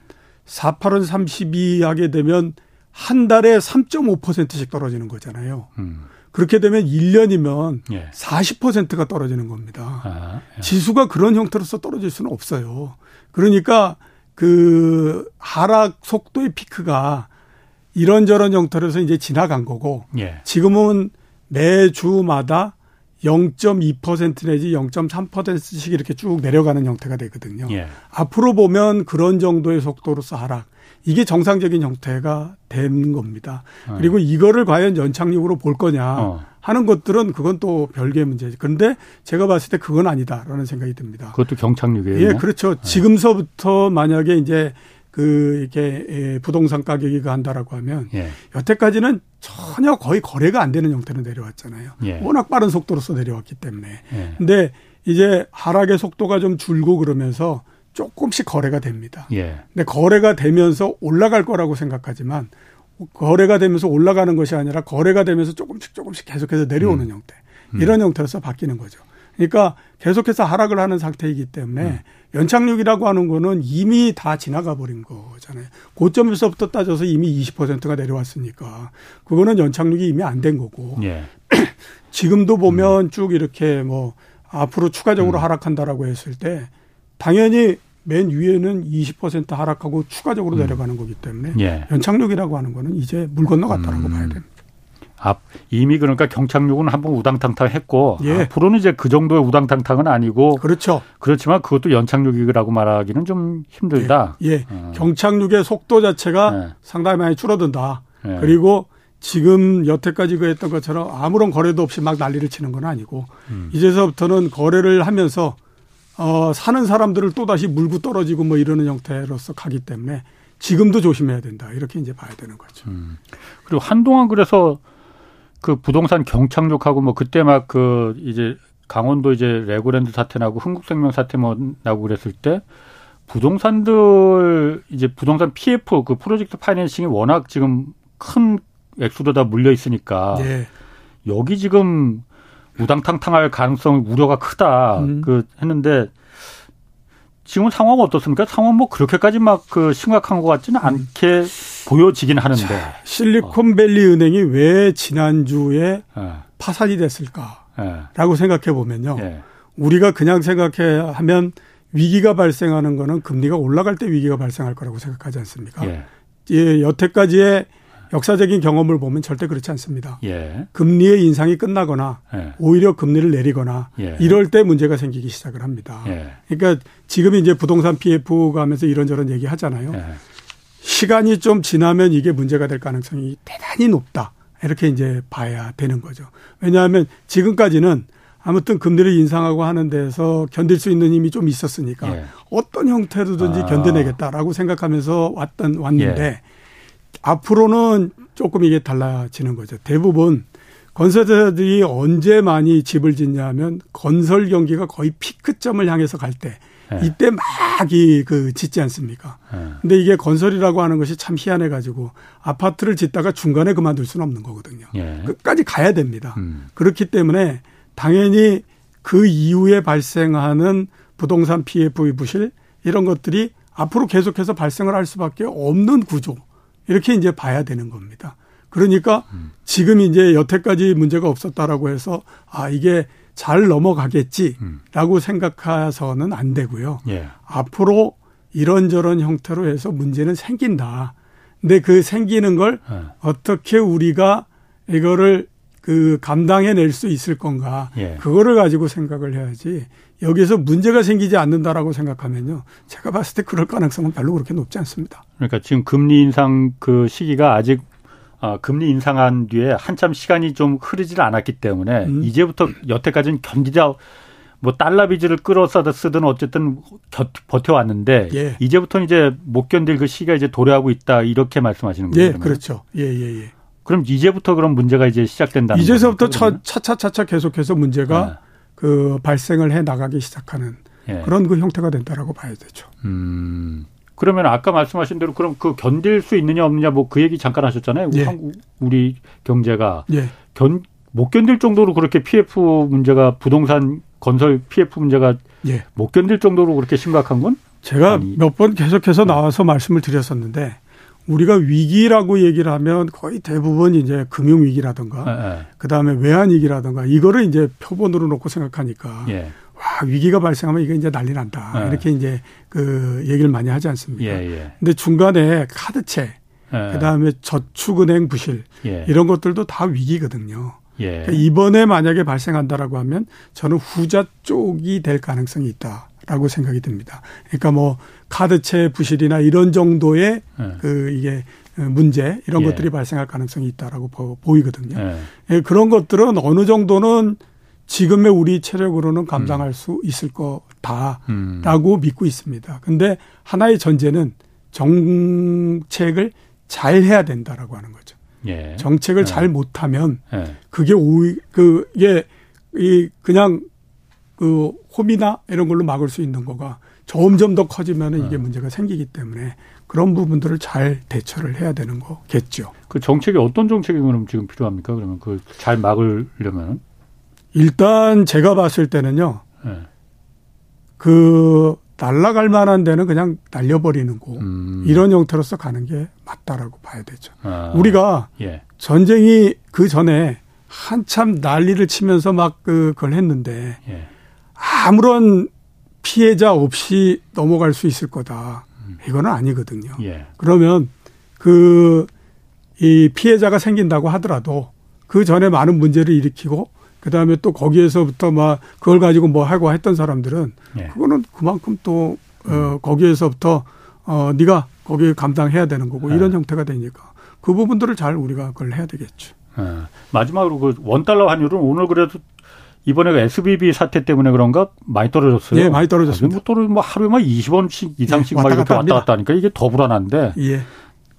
4, 8은 32 하게 되면 한 달에 3.5%씩 떨어지는 거잖아요. 음. 그렇게 되면 1년이면 예. 40%가 떨어지는 겁니다. 아, 예. 지수가 그런 형태로서 떨어질 수는 없어요. 그러니까 그 하락 속도의 피크가 이런저런 형태로서 이제 지나간 거고 예. 지금은 매주마다 0.2% 내지 0.3%씩 이렇게 쭉 내려가는 형태가 되거든요. 예. 앞으로 보면 그런 정도의 속도로서 하락. 이게 정상적인 형태가 된 겁니다. 어. 그리고 이거를 과연 연착륙으로 볼 거냐 어. 하는 것들은 그건 또 별개의 문제지. 그런데 제가 봤을 때 그건 아니다라는 생각이 듭니다.
그것도 경착륙이에요.
예, 그렇죠. 네. 지금서부터 만약에 이제 그 이렇게 예, 부동산 가격이 간다라고 하면 예. 여태까지는 전혀 거의 거래가 안 되는 형태로 내려왔잖아요. 예. 워낙 빠른 속도로서 내려왔기 때문에. 예. 근데 이제 하락의 속도가 좀 줄고 그러면서 조금씩 거래가 됩니다. 예. 근데 거래가 되면서 올라갈 거라고 생각하지만 거래가 되면서 올라가는 것이 아니라 거래가 되면서 조금씩 조금씩 계속해서 내려오는 음. 형태. 이런 음. 형태로서 바뀌는 거죠. 그러니까 계속해서 하락을 하는 상태이기 때문에 음. 연착륙이라고 하는 거는 이미 다 지나가 버린 거잖아요. 고점에서부터 따져서 이미 20%가 내려왔으니까 그거는 연착륙이 이미 안 된 거고. 예. 지금도 보면 음. 쭉 이렇게 뭐 앞으로 추가적으로 음. 하락한다라고 했을 때 당연히 맨 위에는 20% 하락하고 추가적으로 음. 내려가는 거기 때문에 예. 연착륙이라고 하는 거는 이제 물 건너갔다라고 음. 봐야 됩니다.
앞 이미 그러니까 경착륙은 한 번 우당탕탕 했고 예. 앞으로는 이제 그 정도의 우당탕탕은 아니고
그렇죠.
그렇지만 그것도 연착륙이라고 말하기는 좀 힘들다.
예, 예. 어. 경착륙의 속도 자체가 예. 상당히 많이 줄어든다. 예. 그리고 지금 여태까지 그 했던 것처럼 아무런 거래도 없이 막 난리를 치는 건 아니고 음. 이제서부터는 거래를 하면서 어 사는 사람들을 또 다시 물고 떨어지고 뭐 이러는 형태로서 가기 때문에 지금도 조심해야 된다 이렇게 이제 봐야 되는 거죠. 음.
그리고 한동안 그래서 그 부동산 경착륙하고 뭐 그때 막 그 이제 강원도 이제 레고랜드 사태 나고 흥국생명 사태 뭐 나고 그랬을 때 부동산들 이제 부동산 PF 그 프로젝트 파이낸싱이 워낙 지금 큰 액수로 다 물려 있으니까 네. 여기 지금 우당탕탕할 가능성 우려가 크다 음. 그 했는데 지금 상황 어떻습니까? 상황 뭐 그렇게까지 막 그 심각한 것 같지는 음. 않게 보여지긴 하는데
실리콘밸리 은행이 왜 지난주에 어. 파산이 됐을까라고 예. 생각해 보면요. 예. 우리가 그냥 생각해 하면 위기가 발생하는 거는 금리가 올라갈 때 위기가 발생할 거라고 생각하지 않습니까? 예. 예 여태까지의 역사적인 경험을 보면 절대 그렇지 않습니다. 예. 금리의 인상이 끝나거나 예. 오히려 금리를 내리거나 예. 이럴 때 문제가 생기기 시작을 합니다. 예. 그러니까 지금 이제 부동산 PF가 하면서 이런저런 얘기 하잖아요. 예. 시간이 좀 지나면 이게 문제가 될 가능성이 대단히 높다. 이렇게 이제 봐야 되는 거죠. 왜냐하면 지금까지는 아무튼 금리를 인상하고 하는 데서 견딜 수 있는 힘이 좀 있었으니까 예. 어떤 형태로든지 아. 견뎌내겠다라고 생각하면서 왔던 왔는데 예. 앞으로는 조금 이게 달라지는 거죠. 대부분 건설사들이 언제 많이 집을 짓냐면 건설 경기가 거의 피크점을 향해서 갈때 예. 이때 막 이 그 짓지 않습니까? 예. 근데 이게 건설이라고 하는 것이 참 희한해 가지고 아파트를 짓다가 중간에 그만둘 수는 없는 거거든요. 예. 끝까지 가야 됩니다. 음. 그렇기 때문에 당연히 그 이후에 발생하는 부동산 PF의 부실 이런 것들이 앞으로 계속해서 발생을 할 수밖에 없는 구조 이렇게 이제 봐야 되는 겁니다. 그러니까 음. 지금 이제 여태까지 문제가 없었다라고 해서 아 이게 잘 넘어가겠지라고 음. 생각해서는 안 되고요. 예. 앞으로 이런저런 형태로 해서 문제는 생긴다. 근데 그 생기는 걸 예. 어떻게 우리가 이거를 그 감당해낼 수 있을 건가. 예. 그거를 가지고 생각을 해야지 여기서 문제가 생기지 않는다라고 생각하면요. 제가 봤을 때 그럴 가능성은 별로 그렇게 높지 않습니다.
그러니까 지금 금리 인상 그 시기가 아직 어, 금리 인상한 뒤에 한참 시간이 좀 흐르질 않았기 때문에 음. 이제부터 여태까지는 견디자 뭐 달러 빚을 끌어서 쓰든 어쨌든 겨, 버텨왔는데 예. 이제부터는 이제 못 견딜 그 시기가 이제 도래하고 있다 이렇게 말씀하시는 거예요.
예, 그렇죠. 예, 예, 예.
그럼 이제부터 그런 문제가 이제 시작된다.
이제서부터 차, 차차차차 계속해서 문제가 네. 그 발생을 해 나가기 시작하는 예. 그런 그 형태가 된다라고 봐야 되죠. 음.
그러면 아까 말씀하신 대로 그럼 그 견딜 수 있느냐 없느냐 뭐 그 얘기 잠깐 하셨잖아요. 예. 한국 우리 경제가 예. 견, 못 견딜 정도로 그렇게 PF 문제가 부동산 건설 PF 문제가 예. 못 견딜 정도로 그렇게 심각한 건
제가 몇 번 계속해서 나와서 말씀을 드렸었는데 우리가 위기라고 얘기를 하면 거의 대부분 이제 금융 위기라든가 네, 네. 그다음에 외환 위기라든가 이거를 이제 표본으로 놓고 생각하니까 예. 와 위기가 발생하면 이게 이제 난리 난다 예. 이렇게 이제 그 얘기를 많이 하지 않습니까? 예, 예. 근데 중간에 카드채 예. 그다음에 저축은행 부실 예. 이런 것들도 다 위기거든요. 예. 그러니까 이번에 만약에 발생한다라고 하면 저는 후자 쪽이 될 가능성이 있다 라고 생각이 듭니다. 그러니까 뭐 카드채 부실이나 이런 정도의 그 이게 문제 이런 것들이 발생할 가능성이 있다라고 보이거든요. 예. 그런 것들은 어느 정도는 지금의 우리 체력으로는 감당할 음. 수 있을 거다라고 음. 믿고 있습니다. 근데 하나의 전제는 정책을 잘 해야 된다라고 하는 거죠. 예. 정책을 예. 잘 못하면 예. 그게 오히 그게 이 그냥 그 홈이나 이런 걸로 막을 수 있는 거가 점점 더 커지면은 이게 예. 문제가 생기기 때문에 그런 부분들을 잘 대처를 해야 되는 거겠죠.
그 정책이 어떤 정책이 그럼 지금 필요합니까? 그러면 그 잘 막으려면
일단 제가 봤을 때는요. 네. 그 날라갈 만한 데는 그냥 날려버리는 거 음. 이런 형태로서 가는 게 맞다라고 봐야 되죠. 아. 우리가 예. 전쟁이 그 전에 한참 난리를 치면서 막 그걸 했는데 예. 아무런 피해자 없이 넘어갈 수 있을 거다. 음. 이거는 아니거든요. 예. 그러면 그 이 피해자가 생긴다고 하더라도 그 전에 많은 문제를 일으키고 그다음에 또 거기에서부터 막 그걸 가지고 뭐 하고 했던 사람들은 예. 그거는 그만큼 또 어, 거기에서부터 어, 네가 거기에 감당해야 되는 거고 예. 이런 형태가 되니까 그 부분들을 잘 우리가 그걸 해야 되겠죠. 예.
마지막으로 그 원달러 환율은 오늘 그래도 이번에 그 SBB 사태 때문에 그런가 많이 떨어졌어요.
예, 많이 떨어졌습니다.
뭐 또뭐 하루에 막 20원씩 이상씩 예, 막 이렇게 왔다 갔다 하니까 이게 더 불안한데. 예.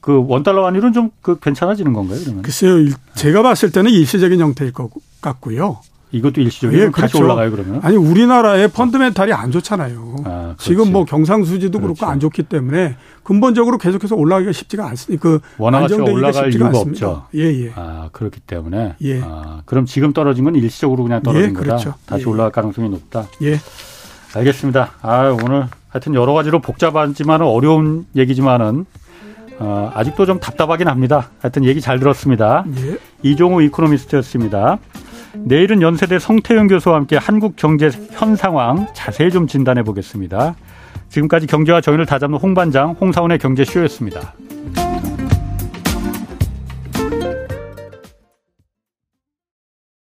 그 원달러 환율은 좀 그 괜찮아지는 건가요? 그러면?
글쎄요. 제가 봤을 때는 일시적인 형태일 것 같고요.
이것도 일시적이에요. 예, 그렇죠. 다시 올라가요 그러면?
아니 우리나라의 펀드멘탈이 안 좋잖아요. 아, 지금 뭐 경상수지도 그렇지. 그렇고 안 좋기 때문에 근본적으로 계속해서 올라가기가 쉽지가 않습니다. 그
원화가치가 올라갈 이유가
않습니다.
없죠.
예, 예.
아 그렇기 때문에. 예. 아, 그럼 지금 떨어진 건 일시적으로 그냥 떨어진 예, 그렇죠. 거다. 다시 예. 올라갈 가능성이 높다.
예.
알겠습니다. 아 오늘 하여튼 여러 가지로 복잡하지만 어려운 얘기지만은 어, 아직도 좀 답답하긴 합니다. 하여튼 얘기 잘 들었습니다. 예. 이종우 이코노미스트였습니다. 내일은 연세대 성태윤 교수와 함께 한국 경제 현 상황 자세히 좀 진단해 보겠습니다. 지금까지 경제와 정의를 다잡는 홍반장 홍사원의 경제쇼였습니다.